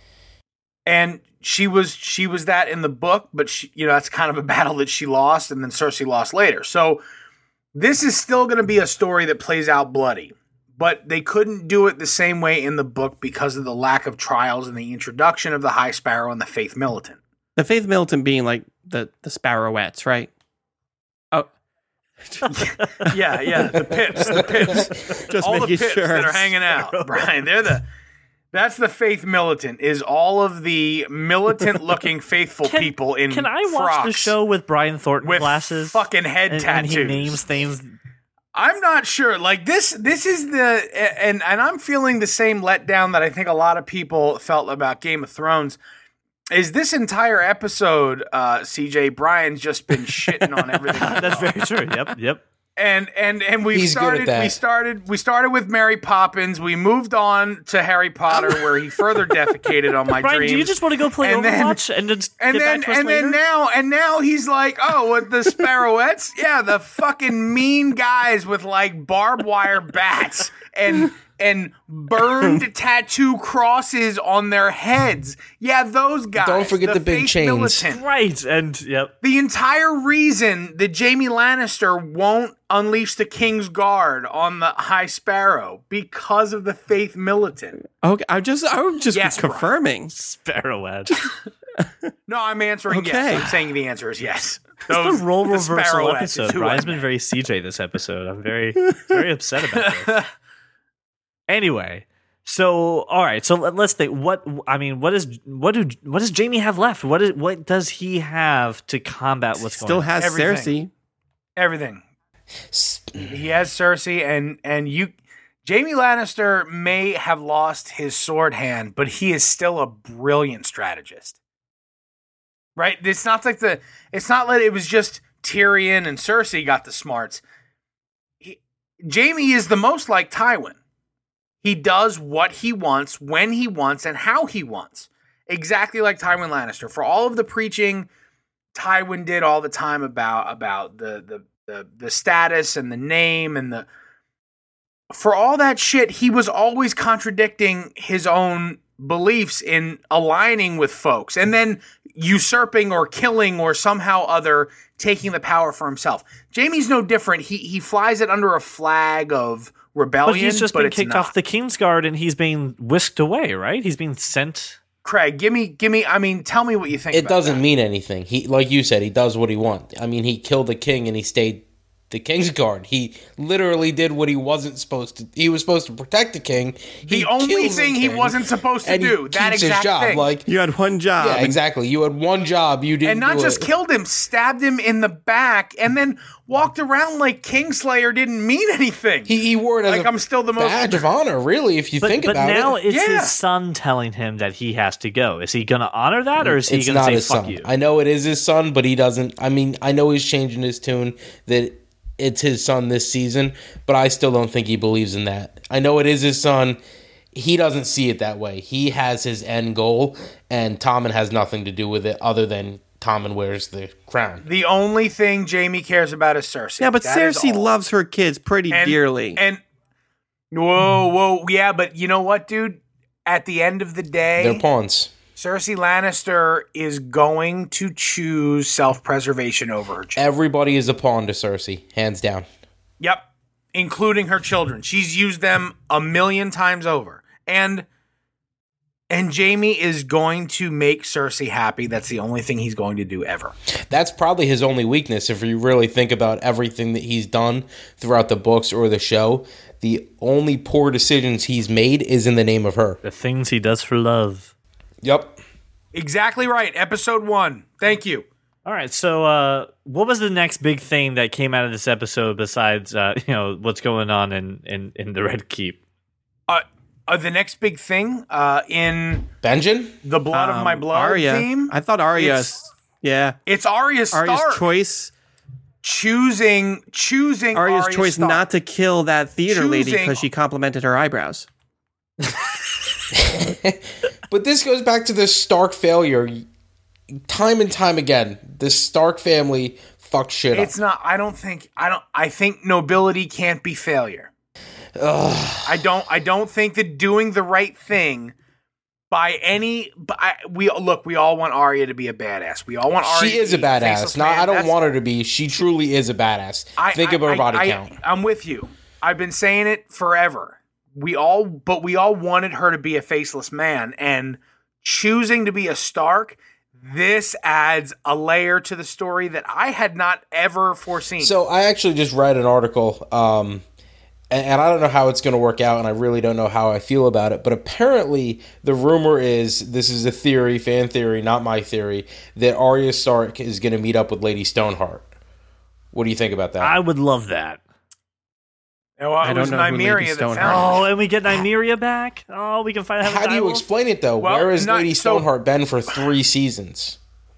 and she was she was that in the book, but she, you know that's kind of a battle that she lost, and then Cersei lost later. So this is still going to be a story that plays out bloody, but they couldn't do it the same way in the book because of the lack of trials and the introduction of the High Sparrow and the Faith Militant. The Faith Militant being like the the Sparrowettes, right? Yeah, yeah, the pips, the pips, just all the pips sure. that are hanging out, Brian. They're the that's the Faith Militant. Is all of the militant-looking faithful Can- people in Can I watch the show with Brian Thornton with glasses? fucking head and, and he names things I'm not sure. Like this, this is the and and I'm feeling the same letdown that I think a lot of people felt about Game of Thrones. Is this entire episode, uh, CJ Brian's just been shitting on everything? That's very true. Yep, yep. and and and we He's started we started we started with Mary Poppins. We moved on to Harry Potter, where he further defecated on my Brian, dreams. do you just want to go play And then- Overwatch and just and then back to us and later? then now and now he's like, oh, what the sparrowettes? yeah, the fucking mean guys with like barbed wire bats and and burned tattoo crosses on their heads. Yeah, those guys. Don't forget the big chains. militant. right, and yep. The entire reason that Jaime Lannister won't unleash the King's Guard on the High Sparrow because of the faith militant. Okay, I'm just I'm just Yes, Brian. confirming. Sparrowhead. No, I'm answering Okay. yes. I'm saying the answer is yes. It's Those- the role the reversal episode. who Brian's I been very CJ this episode. I'm very, very upset about this. Anyway, so all right, so let, us think. What I mean, what is what do what does Jaime have left? What is what does he have to combat what's Still going? on? has Everything. Cersei. everything. He has Cersei, and and you, Jaime Lannister may have lost his sword hand, but he is still a brilliant strategist. Right? It's not like the. It's not like it was just Tyrion and Cersei got the smarts. He, Jaime is the most like Tywin. He does what he wants, when he wants, and how he wants. Exactly like Tywin Lannister. For all of the preaching Tywin did all the time about about the the the, the status and the name and the for all that shit, he was always contradicting his own beliefs in aligning with folks and then usurping or killing or somehow other taking the power for himself. Jaime's no different. He he flies it under a flag of rebellion, But he's just been kicked not. off the Kingsguard and he's being whisked away. Right? He's being sent. Craig, give me give me I mean, tell me what you think It about doesn't that. mean anything. He, like you said, he does what he wants. I mean, he killed the king and he stayed the king's guard. He literally did what he wasn't supposed to. He was supposed to protect the king. The He only kills the thing he wasn't supposed to do, that keeps exact his job. thing. Like, You had one job. yeah, exactly. You had one job. You didn't, and not do just it. killed him, stabbed him in the back, and then walked around like Kingslayer didn't mean anything. He, he wore it as like a I'm still the most badge of honor, really. If you But, think but about now it's Yeah. his son telling him that he has to go. Is he going to honor that, or is he going to not say his "fuck son. you"? I know it is his son, but he doesn't. I mean, I know he's changing his tune that it's his son this season, but I still don't think he believes in that. I know it is his son. He doesn't see it that way. He has his end goal, and Tommen has nothing to do with it other than Tommen wears the crown. the only thing Jaime cares about is Cersei. Yeah, but That is Cersei loves her kids pretty and, dearly. And whoa, whoa, yeah, but you know what, dude? At the end of the day, They're pawns. Cersei Lannister is going to choose self-preservation over her children. Everybody is a pawn to Cersei, hands down. Yep, including her children. She's used them a million times over, and and Jaime is going to make Cersei happy. That's the only thing he's going to do ever. That's probably his only weakness if you really think about everything that he's done throughout the books or the show. The only poor decisions he's made is in the name of her. the things he does for love. Yep. Exactly right. Episode one. Thank you. All right, so uh, what was the next big thing that came out of this episode besides uh, you know what's going on in in, in the Red Keep? Uh, uh, the next big thing uh, in Benjen? the Blood of My Um, Blood Arya. theme, I thought Arya. it's- yeah, it's Arya Stark Arya's choice. choosing choosing Arya's Arya choice Stark. not to kill that theater lady because she complimented her eyebrows. But this goes back to the Stark failure. Time and time again, This Stark family fucked shit up. It's up. not. I don't think. I don't. I think nobility can't be failure. I don't. I don't think that doing the right thing by any. I, we look. We all want Arya to be a badass. We all want Arya. She to is a badass. Man. I don't That's- want her to be. She truly is a badass. I, Think I- of her I- body count. I'm with you. I've been saying it forever. We all, but we all wanted her to be a faceless man, and choosing to be a Stark. This adds a layer to the story that I had not ever foreseen. So I actually just read an article, um, and, and I don't know how it's going to work out, and I really don't know how I feel about it. But apparently, the rumor is this is a theory, fan theory, not my theory, that Arya Stark is going to meet up with Lady Stoneheart. What do you think about that? I would love that. Well, I it don't was know who Lady Nymeria that Stoneheart found Oh, and we get Nymeria back. Oh, we can find out How do you direwolf? explain it though? Well, Where has not- Lady so- Stoneheart been for three seasons?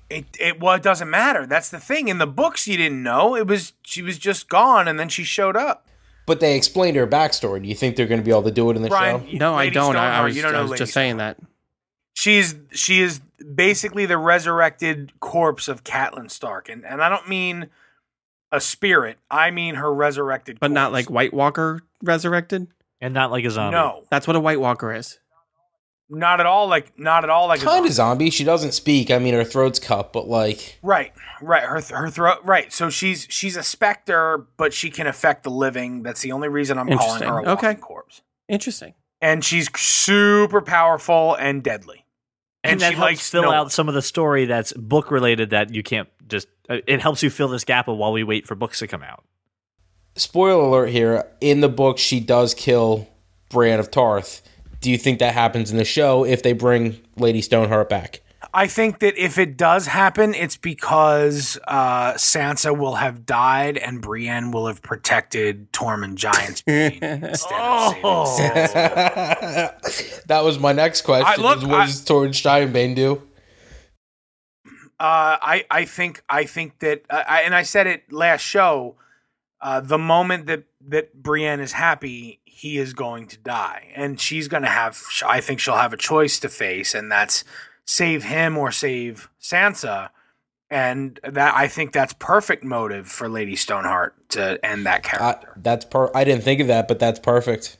It, it well, it doesn't matter. That's the thing. In the books, you didn't know. It was she was just gone, and then she showed up. But they explained her backstory. Do you think they're going to be able to do it in the Brian, show? you- No, I don't. I, I was, you don't I was just saying that. She's she is basically the resurrected corpse of Catelyn Stark, and and I don't mean a spirit. I mean her resurrected, But not like White Walker resurrected. and not like a zombie. no, That's what a White Walker is. not at all. Like not at all. Like a Kind of zombie. zombie. She doesn't speak. I mean, her throat's cut, but like, Right, right. Her her throat. Right. So she's she's a specter, but she can affect the living. That's the only reason I'm calling her a Okay. walking corpse. Interesting. And she's super powerful and deadly. And, that she helps likes fill no out some of the story that's book related that you can't just. uh, It helps you fill this gap of while we wait for books to come out. spoiler alert here. In the book, she does kill Brienne of Tarth. Do you think that happens in the show if they bring Lady Stoneheart back? I think that if it does happen, it's because uh, Sansa will have died and Brienne will have protected Tormund Giantsbane instead Oh. that was my next question. I- look, is what I- does Tormund Giantsbane do? Uh, I I think I think that uh, I, and I said it last show. Uh, the moment that that Brienne is happy, he is going to die, and she's going to have. I think she'll have a choice to face, and that's save him or save Sansa. And that I think that's perfect motive for Lady Stoneheart to end that I, character. that's per. I didn't think of that, but that's perfect.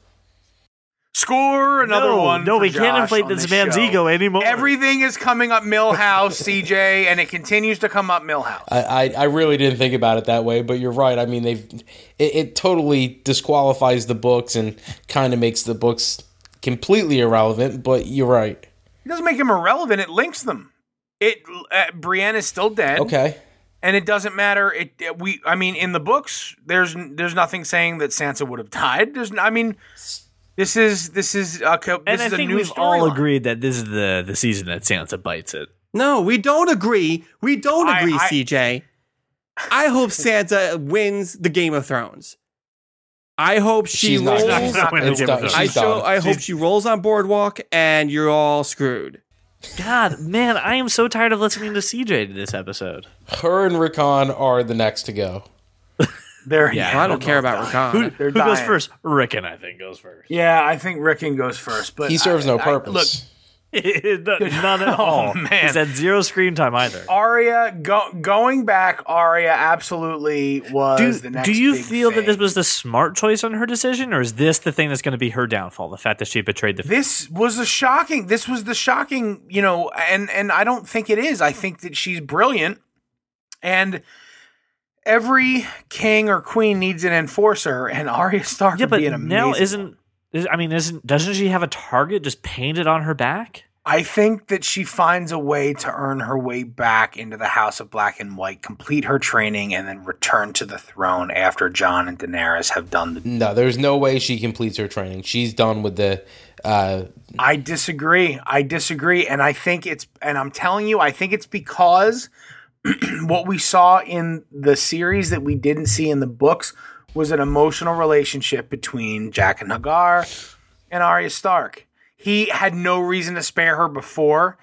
Score another no, one. No, for we can't inflate this this man's show. ego anymore. Everything is coming up Milhouse, CJ, and it continues to come up Milhouse. I, I, I really didn't think about it that way, but you're right. I mean, they've it, it totally disqualifies the books and kind of makes the books completely irrelevant. But you're right. It doesn't make them irrelevant. It links them. It uh, Brienne is still dead. Okay. and it doesn't matter. It, it- we I mean in the books there's there's nothing saying that Sansa would have died. There's n- I mean this is this is a this and I is a think new we've all storyline. agreed that this is the the season that Sansa bites it. No, we don't agree. We don't I- agree, I- CJ. I hope Sansa wins the Game of Thrones. I hope she She's not. rolls. She's Rolls- not winning It's Game done. of I She's show. done. I hope she rolls on Boardwalk, and you're all screwed. God, man, I am so tired of listening to CJ to this episode. Her and Rickon are the next to go. They're, Yeah. I don't care about Rickon. Who, They're who goes dying. first? Rickon, I think, goes first. Yeah, I think Rickon goes first, but He serves I- no I- purpose. None at oh, all. man. He's had zero screen time either. Arya go, going back. Arya absolutely was Do, the next. do you feel that this was the smart choice on her decision, or is this the thing that's going to be her downfall? The fact that she betrayed the this was a shocking this was the shocking you know and and i don't think it is i think that she's brilliant and every king or queen needs an enforcer and Arya Stark yeah, would be an amazing now isn't is, I mean, isn't doesn't she have a target just painted on her back? I think that she finds a way to earn her way back into the House of Black and White, complete her training, and then return to the throne after Jon and Daenerys have done the. No, there's no way she completes her training. She's done with the. Uh, I disagree. I disagree, and I think it's, and I'm telling you, I think it's because what we saw in the series that we didn't see in the books was an emotional relationship between Jaqen H'ghar and Arya Stark. He had no reason to spare her before.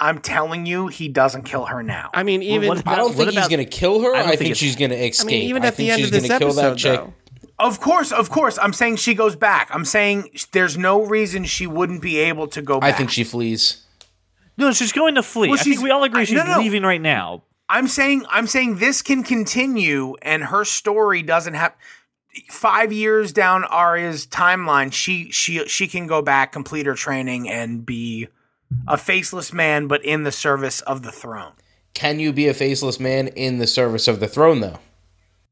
I'm telling you, he doesn't kill her now. I mean, even what I don't What think he's going to kill her. I I, don't think, think she's going to I escape. mean, even I at the end she's of this gonna kill that episode, chick. though. Of course, of course. I'm saying she goes back. I'm saying there's no reason she wouldn't be able to go back. I think she flees. No, she's going to flee. Well, I think we all agree I- she's no, no. leaving right now. I'm saying I'm saying this can continue and her story doesn't have 5 years down Arya's timeline she she she can go back complete her training and be a faceless man but in the service of the throne. Can you be a faceless man in the service of the throne, though?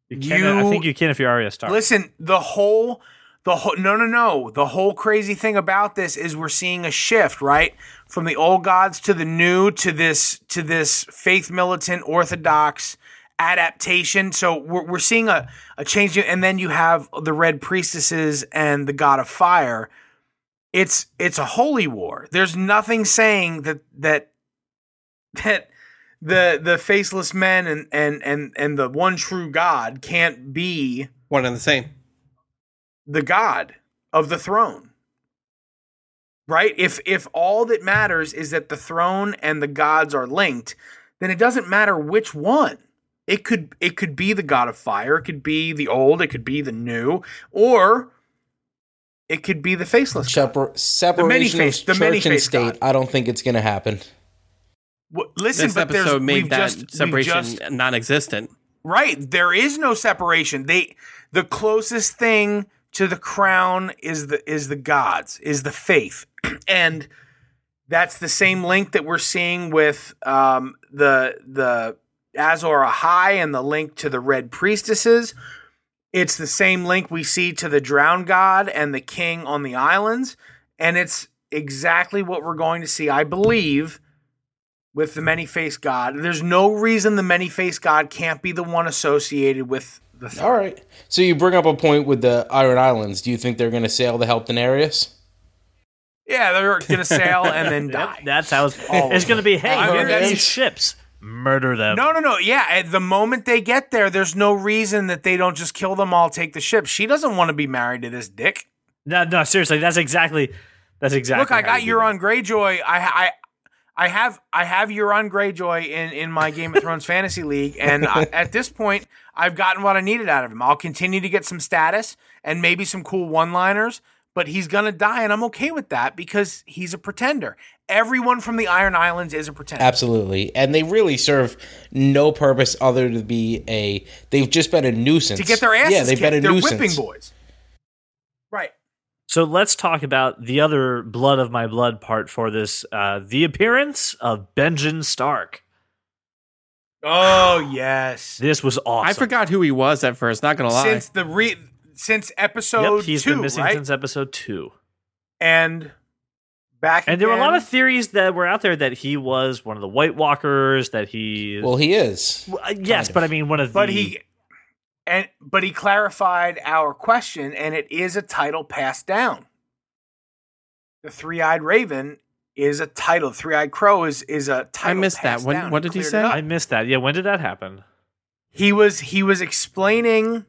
You can, I think you can if you're Arya Stark. Listen, the whole the whole no no no. The whole crazy thing about this is we're seeing a shift, right? From the old gods to the new to this to this faith militant orthodox adaptation. So we're we're seeing a, a change and then you have the red priestesses and the god of fire. It's it's a holy war. There's nothing saying that that that the the faceless men and and and and the one true God can't be one and the same. the god of the throne. Right? If if all that matters is that the throne and the gods are linked, then it doesn't matter which one. It could it could be the god of fire, it could be the old, it could be the new, or it could be the faceless. God. Separ- separation many-faced- of the many-faced and state. God. I don't think it's going to happen. W- Listen, This but there's episode made we've that just, separation just non-existent. Right. There is no separation. They the closest thing to the crown is the is the gods, is the faith. and that's the same link that we're seeing with um, the the Azor Ahai and the link to the red priestesses. It's the same link we see to the drowned god and the king on the islands. And it's exactly what we're going to see, I believe, with the many faced God. There's no reason the many faced God can't be the one associated with the throne. All right. So you bring up a point with the Iron Islands. Do you think they're going to sail to help Daenerys? Yeah, they're gonna sail and then Yep, die. that's how it's. It's going to be. Hey, I mean, here are that's- these ships. Murder them. No, no, no. Yeah, at the moment they get there, there's no reason that they don't just kill them all, take the ship. She doesn't want to be married to this dick. no, no. Seriously, that's exactly. That's exactly. Look, I got you do Euron Greyjoy. I, I, I have, I have Euron Greyjoy in in my Game of Thrones fantasy league, and I, at this point, I've gotten what I needed out of him. I'll continue to get some status and maybe some cool one liners, but he's gonna die, and I'm okay with that because he's a pretender. Everyone from the Iron Islands is a pretender. Absolutely. And they really serve no purpose other than to be a. They've just been a nuisance to get their asses Yeah, they've kicked. been a They're nuisance. whipping boys. Right. So let's talk about the other blood of my blood part for this: uh, the appearance of Benjen Stark. Oh yes. This was awesome. I forgot who he was at first. Not gonna lie. Since the re since episode Yep, he's two, been missing right? since episode two. and back And there were a lot of theories that were out there that he was one of the White Walkers. That he, Well, he is. Well, uh, yes, of. but I mean one of but the. he and but he clarified our question and it is a title passed down the three-eyed raven is a title three-eyed crow is is a title I missed that. When- what did he say? I missed that. Yeah, when did that happen? he was he was explaining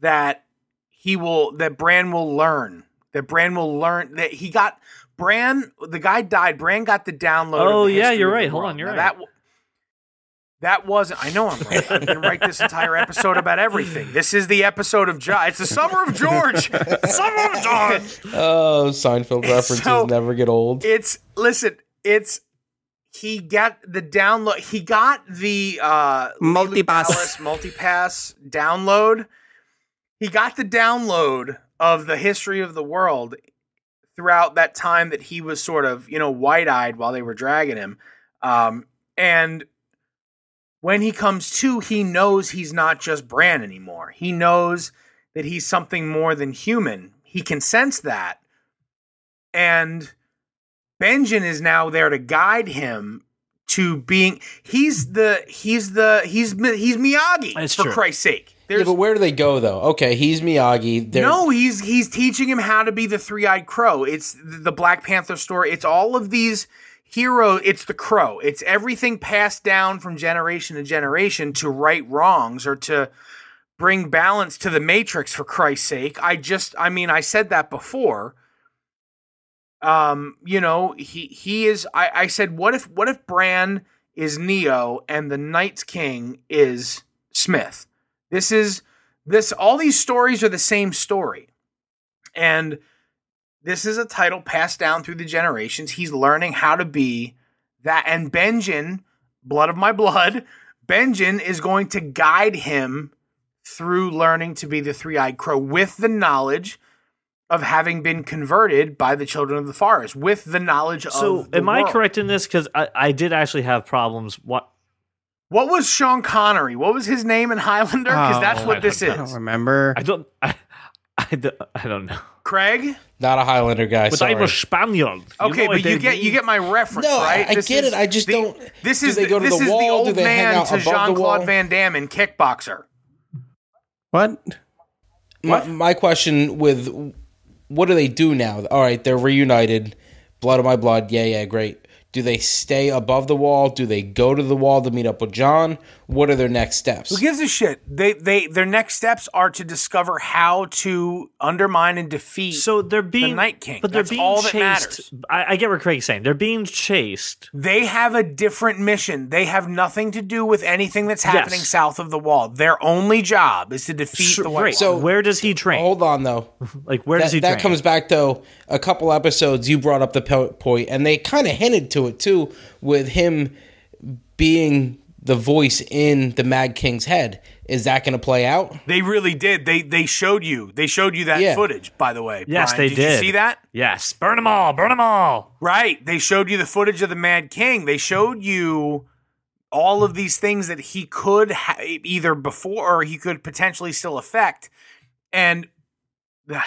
that he will that Bran will learn that Bran will learn that he got Bran the guy died Bran got the download of Oh, the yeah, you're right. Hold on, you're Now, right. that w- that wasn't I know I'm right. I'm gonna write this entire episode about everything. This is the episode of George it's the summer of George. Summer of George. Oh, Seinfeld references So- never get old. it's listen it's he got the download he got the uh Multipass. Palace multipass download. He got the download of the history of the world throughout that time that he was sort of you know wide-eyed while they were dragging him. Um and when he comes to he knows he's not just bran anymore he knows that he's something more than human he can sense that and Benjen is now there to guide him to being he's the he's the he's Mi- he's Miyagi That's for true. Christ's sake. Yeah, but where do they go though? Okay, he's Miyagi. They're, no, he's he's teaching him how to be the three-eyed crow. It's the Black Panther story. It's all of these heroes. It's the crow. It's everything passed down from generation to generation to right wrongs or to bring balance to the matrix for Christ's sake. I just I mean, I said that before. Um, you know, he he is I, I said what if what if Bran is Neo and the Night's King is Smith? This is this all these stories are the same story. And this is a title passed down through the generations. He's learning how to be that and Benjen, blood of my blood, Benjen is going to guide him through learning to be the three-eyed crow with the knowledge of having been converted by the children of the forest, with the knowledge So, of the am I correct in this? Because I, I did actually have problems. What? What was Sean Connery? What was his name in Highlander? Because oh, that's Oh, what I this don't I don't is. remember. I don't. I, I, don't- I don't know. Craig. not a Highlander guy. But sorry. I'm a Spaniard. You Okay, know but you they get you get my reference, No, I- right? I get it. I just the- don't- This do is they the, go to the is wall? the Do old they hang man out to above the Jean Claude wall? Van Damme in Kickboxer. What? my, my question with what do they do now? All right, they're reunited. Blood of my blood. Yeah, yeah, great. Do they stay above the wall? Do they go to the wall to meet up with Jon? What are their next steps? Who gives a shit? They they their next steps are to discover how to undermine and defeat. So they're being Night King. but they're That's being all that chased. matters. I, I get what Craig's saying. They're being chased. they have a different mission. They have nothing to do with anything that's happening Yes. south of the wall. Their only job is to defeat Sure, the White great. Walkers. So where does he train? Hold on, though. like where does he that train? comes back to a couple episodes. You brought up the po- point, and they kind of hinted to it too, with him being the voice in the Mad King's head. Is that going to play out? They really did. They they showed you. They showed you that Yeah. footage. By the way, yes, Brian. they did. did. You see that? Yes, burn them all, burn them all. Right. They showed you the footage of the Mad King. They showed you all of these things that he could ha- either before or he could potentially still affect. And uh,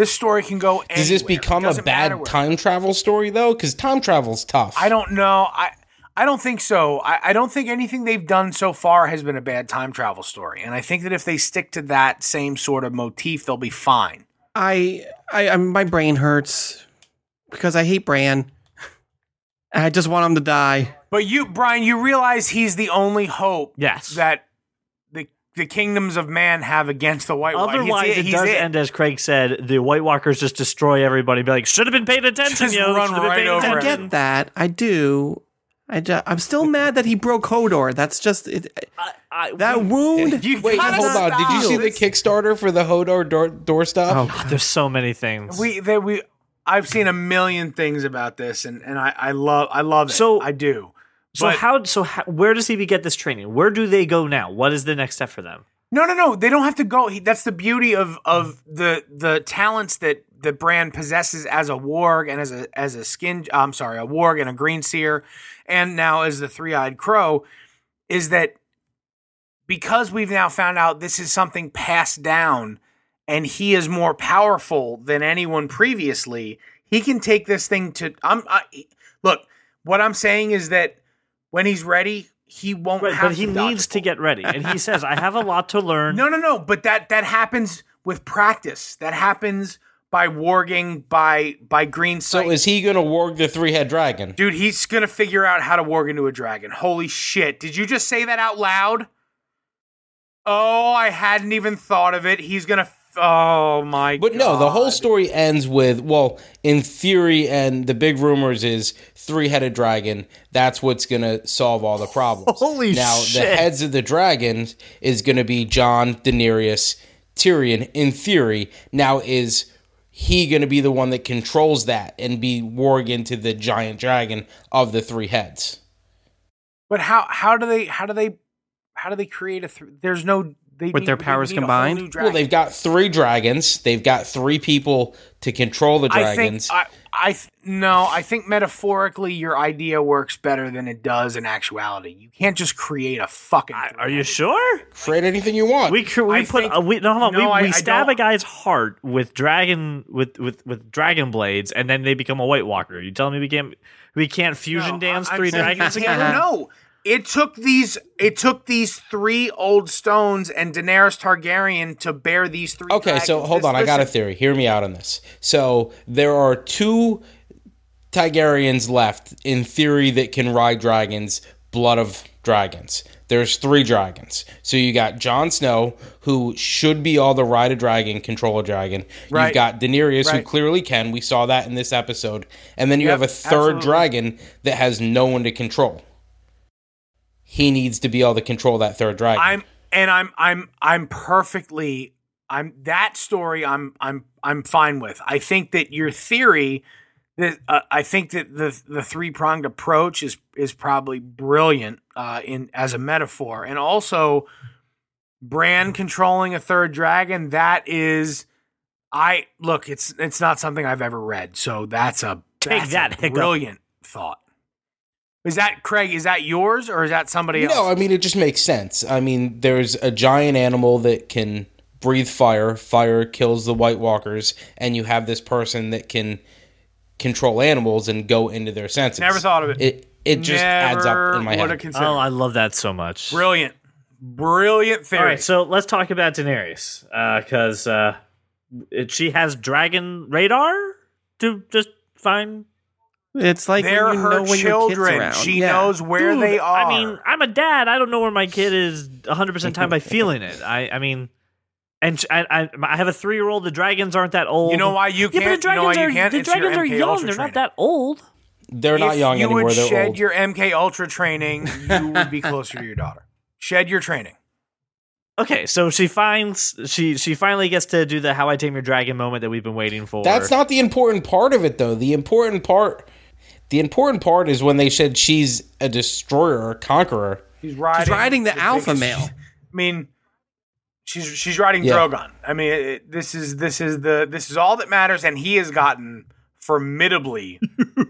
this story can go. Does this become a bad time travel story though? Because time travel's tough. I don't know. I I don't think so. I, I don't think anything they've done so far has been a bad time travel story. And I think that if they stick to that same sort of motif, they'll be fine. I, I, I, my brain hurts because I hate Bran. I just want him to die. But you, Brian, you realize he's the only hope Yes. that the the kingdoms of man have against the White Walkers. Otherwise, it does end as Craig said. The White Walkers just destroy everybody. Be like, should have been paying attention, Just yo. run Should been right over I get that. I do. I ju- I'm still mad that he broke Hodor. That's just it, I, that wound. You Wait, gotta hold on. Did you see the. Kickstarter for the Hodor door, doorstop? Oh, God, there's so many things. We that we I've seen a million things about this, and and I I love I love it. So- I do. So but- how? So how, where does he get this training? Where do they go now? What is the next step for them? No, no, no. They don't have to go. He, that's the beauty of of the the talents that the Bran possesses as a warg and as a as a skin. I'm sorry, a warg and a green seer, and now as the three eyed crow, is that because we've now found out this is something passed down, and he is more powerful than anyone previously. He can take this thing to. I'm I, look. What I'm saying is that when he's ready, he won't. Right, have but he to dodge needs a to get ready, and he says, "I have a lot to learn." No, no, no. But that that happens with practice. That happens by warging, by by green sight. So is he going to warg the three head dragon? Dude, he's gonna figure out how to warg into a dragon. Holy shit! Did you just say that out loud? Oh, I hadn't even thought of it. He's gonna. F- oh my. God. But no, the whole story ends with well, in theory, and the big rumors is three headed dragon. That's what's gonna solve all the problems. Holy now, shit. the heads of the dragons is gonna be Jon, Daenerys, Tyrion. In theory, now is he gonna be the one that controls that and be warg into the giant dragon of the three heads? But how how do they how do they how do they create a? Th- there's no. They With need- their powers need combined? Well, they've got three dragons. They've got three people to control the I think dragons. I, I th- no, I think metaphorically your idea works better than it does in actuality. You can't just create a fucking. Are you sure? Create anything you want. We cr- we I put think- uh, we no hold on. no, we, we I stab don't- a guy's heart with dragon with, with with dragon blades, and then they become a White Walker. You telling me we can't we can't fusion No, dance I- I'm three dragons together? No, it took these. It took these three old stones and Daenerys Targaryen to bear these three. Okay, so dragons. hold on. I got a theory. Hear me out on this. So there are two Targaryens left, in theory, that can ride dragons, blood of dragons. There's three dragons. So you got Jon Snow, who should be all the ride a dragon, control a dragon. Right. You've got Daenerys, who clearly can. We saw that in this episode. And then you Yep, have a third absolutely. dragon that has no one to control. He needs to be able to control that third dragon. I'm and I'm I'm I'm perfectly. I'm that story. I'm I'm I'm fine with. I think that your theory. That uh, I think that the the three pronged approach is is probably brilliant uh, in as a metaphor, and also Bran controlling a third dragon. That is, I look. It's it's not something I've ever read, so that's a Take that's that, a hiccup. brilliant thought. Is that Craig? Is that yours or is that somebody else? No, I mean it just makes sense. I mean, there's a giant animal that can breathe fire. Fire kills the White Walkers, and you have this person that can control animals and go into their senses. Never thought of it. It it just adds up in my head. considered. Oh, I love that so much. Brilliant. Brilliant theory. All right, so let's talk about Daenerys because uh, it- she has dragon radar to just find It's like They're when you her know when your kid's children. She Yeah. knows where Dude, they are. I mean, I'm a dad. I don't know where my kid is 100 percent time by feeling it. I, I mean, and I, I, I have a three year old. The dragons aren't that old. you know why you can't. but the you know why dragons you are can't? the dragons are young. Ultra They're not that old. They're not young you anymore. would They're shed old. your MK Ultra training, you would be closer to your daughter. Shed your training. Okay, so she finds she she finally gets to do the "How I Tame Your Dragon" moment that we've been waiting for. That's not the important part of it, though. The important part, the important part is when they said she's a destroyer, a conqueror. She's riding. She's riding the alpha biggest- male. I mean, she's she's riding Yeah. Drogon. I mean, it, this is this is the this is all that matters, and he has gotten formidably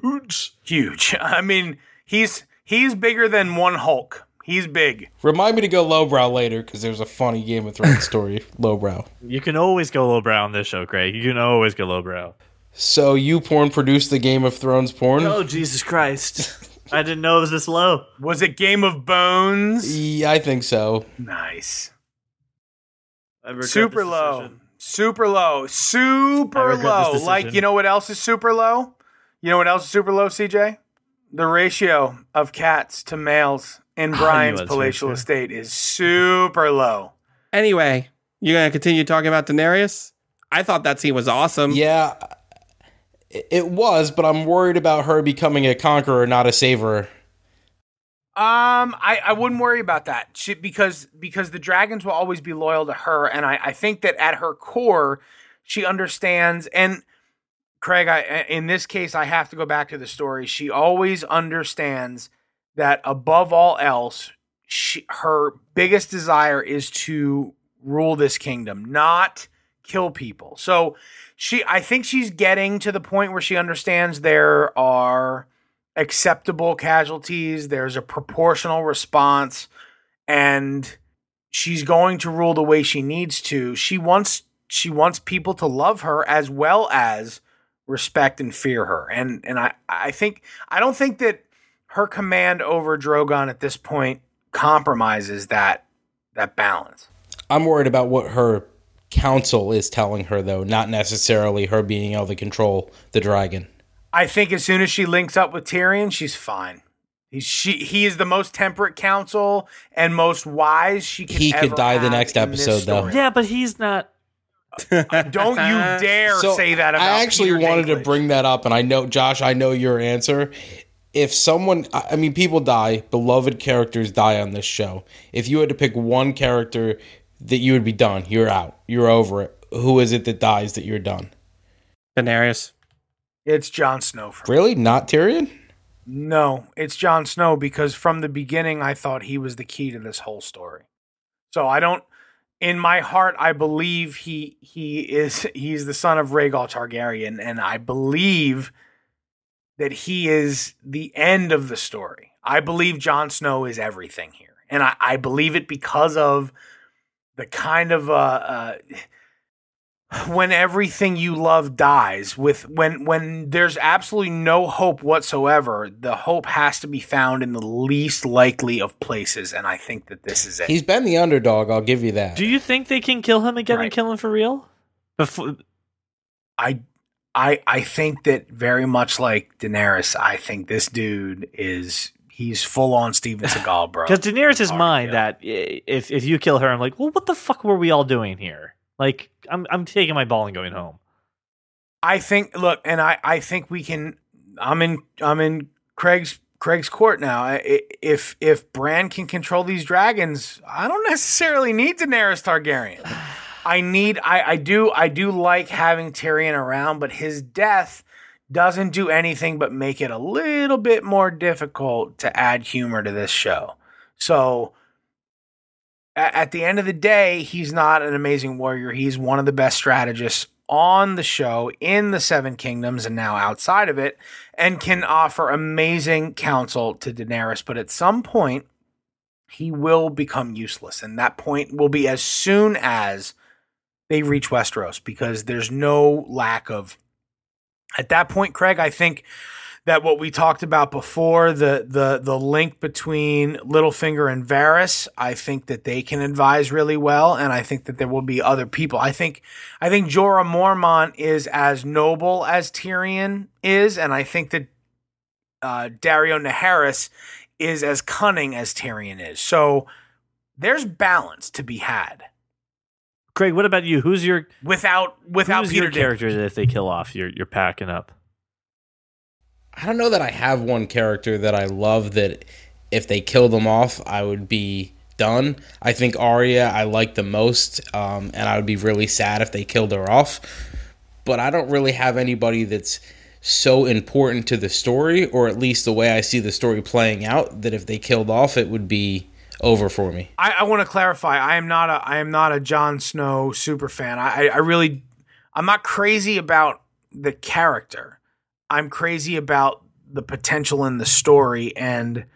huge. I mean, he's he's bigger than one Hulk. He's big. Remind me to go lowbrow later because there's a funny Game of Thrones story. lowbrow. You can always go lowbrow on this show, Craig. You can always go lowbrow. So you porn produced the Game of Thrones porn? Oh Jesus Christ! I didn't know it was this low. Was it Game of Bones? Yeah, I think so. Nice. Super low. Super low. Super low. Like, you know what else is super low? You know what else is super low, CJ? The ratio of cats to males in ah, Brian's palatial right, estate is super low. Anyway, you're gonna continue talking about Daenerys. I thought that scene was awesome. Yeah, it was, but I'm worried about her becoming a conqueror, not a saver. Um, I, I wouldn't worry about that she, because because the dragons will always be loyal to her, and I, I think that at her core, she understands. And Craig, I in this case, I have to go back to the story. She always understands that above all else, she, her biggest desire is to rule this kingdom, not kill people. So she, I think she's getting to the point where she understands there are acceptable casualties, there's a proportional response, and she's going to rule the way she needs to. She wants she wants people to love her as well as respect and fear her. And and I I think I don't think that her command over Drogon at this point compromises that that balance. I'm worried about what her council is telling her, though, not necessarily her being able to control the dragon. I think as soon as she links up with Tyrion, she's fine. He's, she he is the most temperate counsel and most wise she could. He could die the next episode, though. Yeah, but he's not. Don't you dare So, say that about. I actually Peter wanted to bring that up, and I know, Josh, I know your answer. If someone, I I mean, people die, beloved characters die on this show. If you had to pick one character that you would be done, you're out, you're over it. Who is it that dies that you're done? Daenerys. It's Jon Snow. Really? Not Tyrion? No, it's Jon Snow because from the beginning I thought he was the key to this whole story. So I don't in my heart I believe he he is he's the son of Rhaegal Targaryen and I believe that he is the end of the story. I believe Jon Snow is everything here. And I, I believe it because of the kind of uh, uh when everything you love dies with when when there's absolutely no hope whatsoever the hope has to be found in the least likely of places and i think that this is it He's been the underdog, I'll give you that. Do you think they can kill him again Right. and kill him for real? Before i i i think that very much like daenerys i think this dude is he's full on steven seagal bro Because Daenerys is kill. That if if you kill her, I'm like, well, what the fuck were we all doing here? Like, I'm I'm taking my ball and going home. I think look, and I I think we can. I'm in I'm in Craig's Craig's court now. If if Bran can control these dragons, I don't necessarily need Daenerys Targaryen. I need I I do I do like having Tyrion around, but his death doesn't do anything but make it a little bit more difficult to add humor to this show. So at the end of the day, he's not an amazing warrior. He's one of the best strategists on the show in the Seven Kingdoms and now outside of it, and can offer amazing counsel to Daenerys. But at some point, he will become useless. And that point will be as soon as they reach Westeros, because there's no lack of. At that point, Craig, I think that what we talked about before the the the link between Littlefinger and Varys, I think that they can advise really well, and I think that there will be other people. I think I think Jorah Mormont is as noble as Tyrion is, and I think that uh, Daario Naharis is as cunning as Tyrion is. So there's balance to be had Craig, what about you? Who's your without without who's Peter your Dinklage. character that if they kill off, you're you're packing up? I don't know that I have one character that I love that if they kill them off, I would be done. I think Arya I like the most, um, and I would be really sad if they killed her off. But I don't really have anybody that's so important to the story, or at least the way I see the story playing out, that if they killed off, it would be over for me. I, I want to clarify. I am not a I am not a Jon Snow super fan. I, I really I'm not crazy about the character. I'm crazy about the potential in the story. And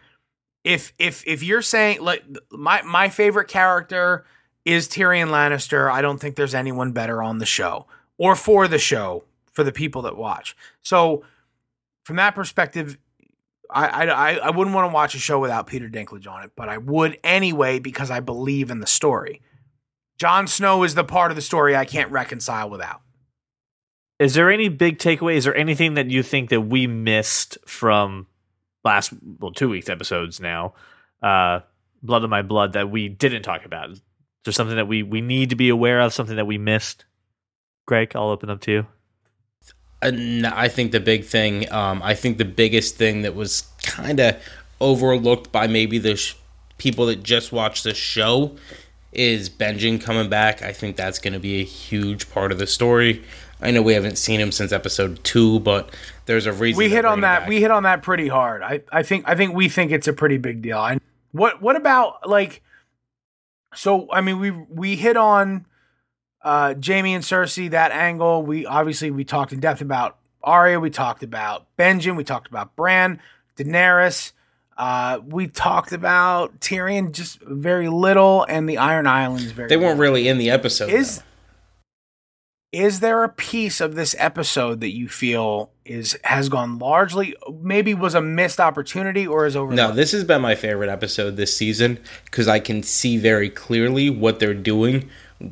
if if if you're saying like my my favorite character is Tyrion Lannister, I don't think there's anyone better on the show or for the show for the people that watch. So from that perspective, I, I, I wouldn't want to watch a show without Peter Dinklage on it, but I would anyway because I believe in the story. Jon Snow is the part of the story I can't reconcile without. Is there any big takeaways or anything that you think that we missed from last well two weeks episodes now? Uh, Blood of My Blood that we didn't talk about. Is there something that we we need to be aware of? Something that we missed? Greg, I'll open up to you. And I think the big thing, um, I think the biggest thing that was kind of overlooked by maybe the sh- people that just watched the show is Benjen coming back. I think that's going to be a huge part of the story. I know we haven't seen him since episode two, but there's a reason We hit on that. back. We hit on that pretty hard. I, I think I think we think it's a pretty big deal. I, what what about like? So I mean, we we hit on uh, Jaime and Cersei that angle. We obviously we talked in depth about Arya. We talked about Benjen. We talked about Bran, Daenerys. Uh, we talked about Tyrion just very little, and the Iron Islands very. They weren't little. really in the episode. Is though. is there a piece of this episode that you feel is has gone largely maybe was a missed opportunity or is over? No, this has been my favorite episode this season because I can see very clearly what they're doing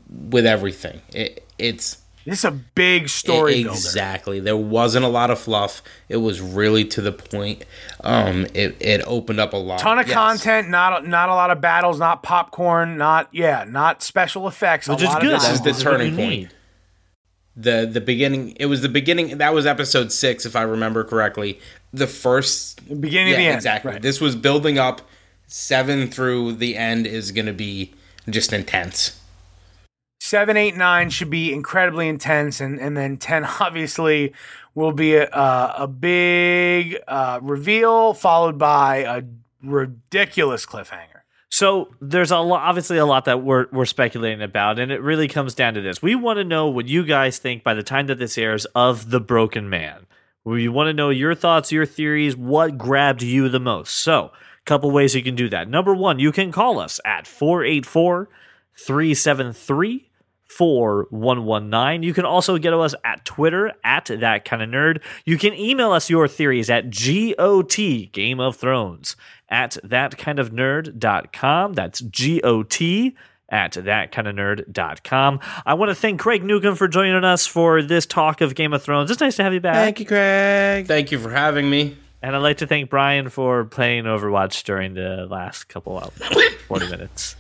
with everything. It, it's this is a big story builder. exactly. There wasn't a lot of fluff. It was really to the point. Um, it it opened up a lot. Ton of Yes. content, not a, not a lot of battles, not popcorn, not yeah, not special effects. Which a is lot good. Of This is the This is what turning point. need. the the beginning. It was the beginning. That was episode six, if I remember correctly. The first beginning of the end. exactly. Right. This was building up. Seven through the end is going to be just intense. Seven, eight, nine should be incredibly intense, and and then ten obviously will be a a, big uh, reveal followed by a ridiculous cliffhanger. So there's a obviously a lot that we're we're speculating about, and it really comes down to this: we want to know what you guys think by the time that this airs of the Broken Man. We want to know your thoughts, your theories, what grabbed you the most. So, a couple ways you can do that. Number one, you can call us at 484 373 4119. You can also get us at Twitter at that kind of nerd. You can email us your theories at GOT Game of Thrones at that kind of nerd.com. That's GOT at that kind of nerd.com. I want to thank Craig Newcombe for joining us for this talk of Game of Thrones. It's nice to have you back. Thank you, Craig. Thank you for having me. And I'd like to thank Brian for playing Overwatch during the last couple of 40 minutes.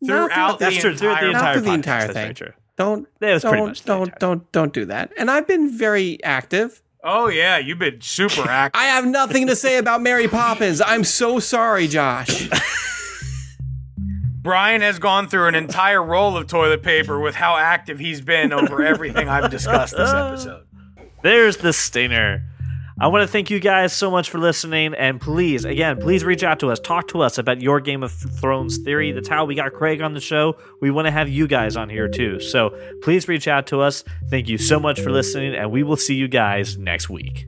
Not Throughout the- That's the true. Throughout the entire- Not for the podcast. entire That's thing. very true. Don't That was don't much don't don't don't do that. And I've been very active. Oh yeah, you've been super active. I have nothing to say about Mary Poppins. I'm so sorry, Josh. Brian has gone through an entire roll of toilet paper with how active he's been over everything I've discussed this episode. There's the stinger. I want to thank you guys so much for listening. And please, again, please reach out to us. Talk to us about your Game of Thrones theory. That's how we got Craig on the show. We want to have you guys on here too. So please reach out to us. Thank you so much for listening, and we will see you guys next week.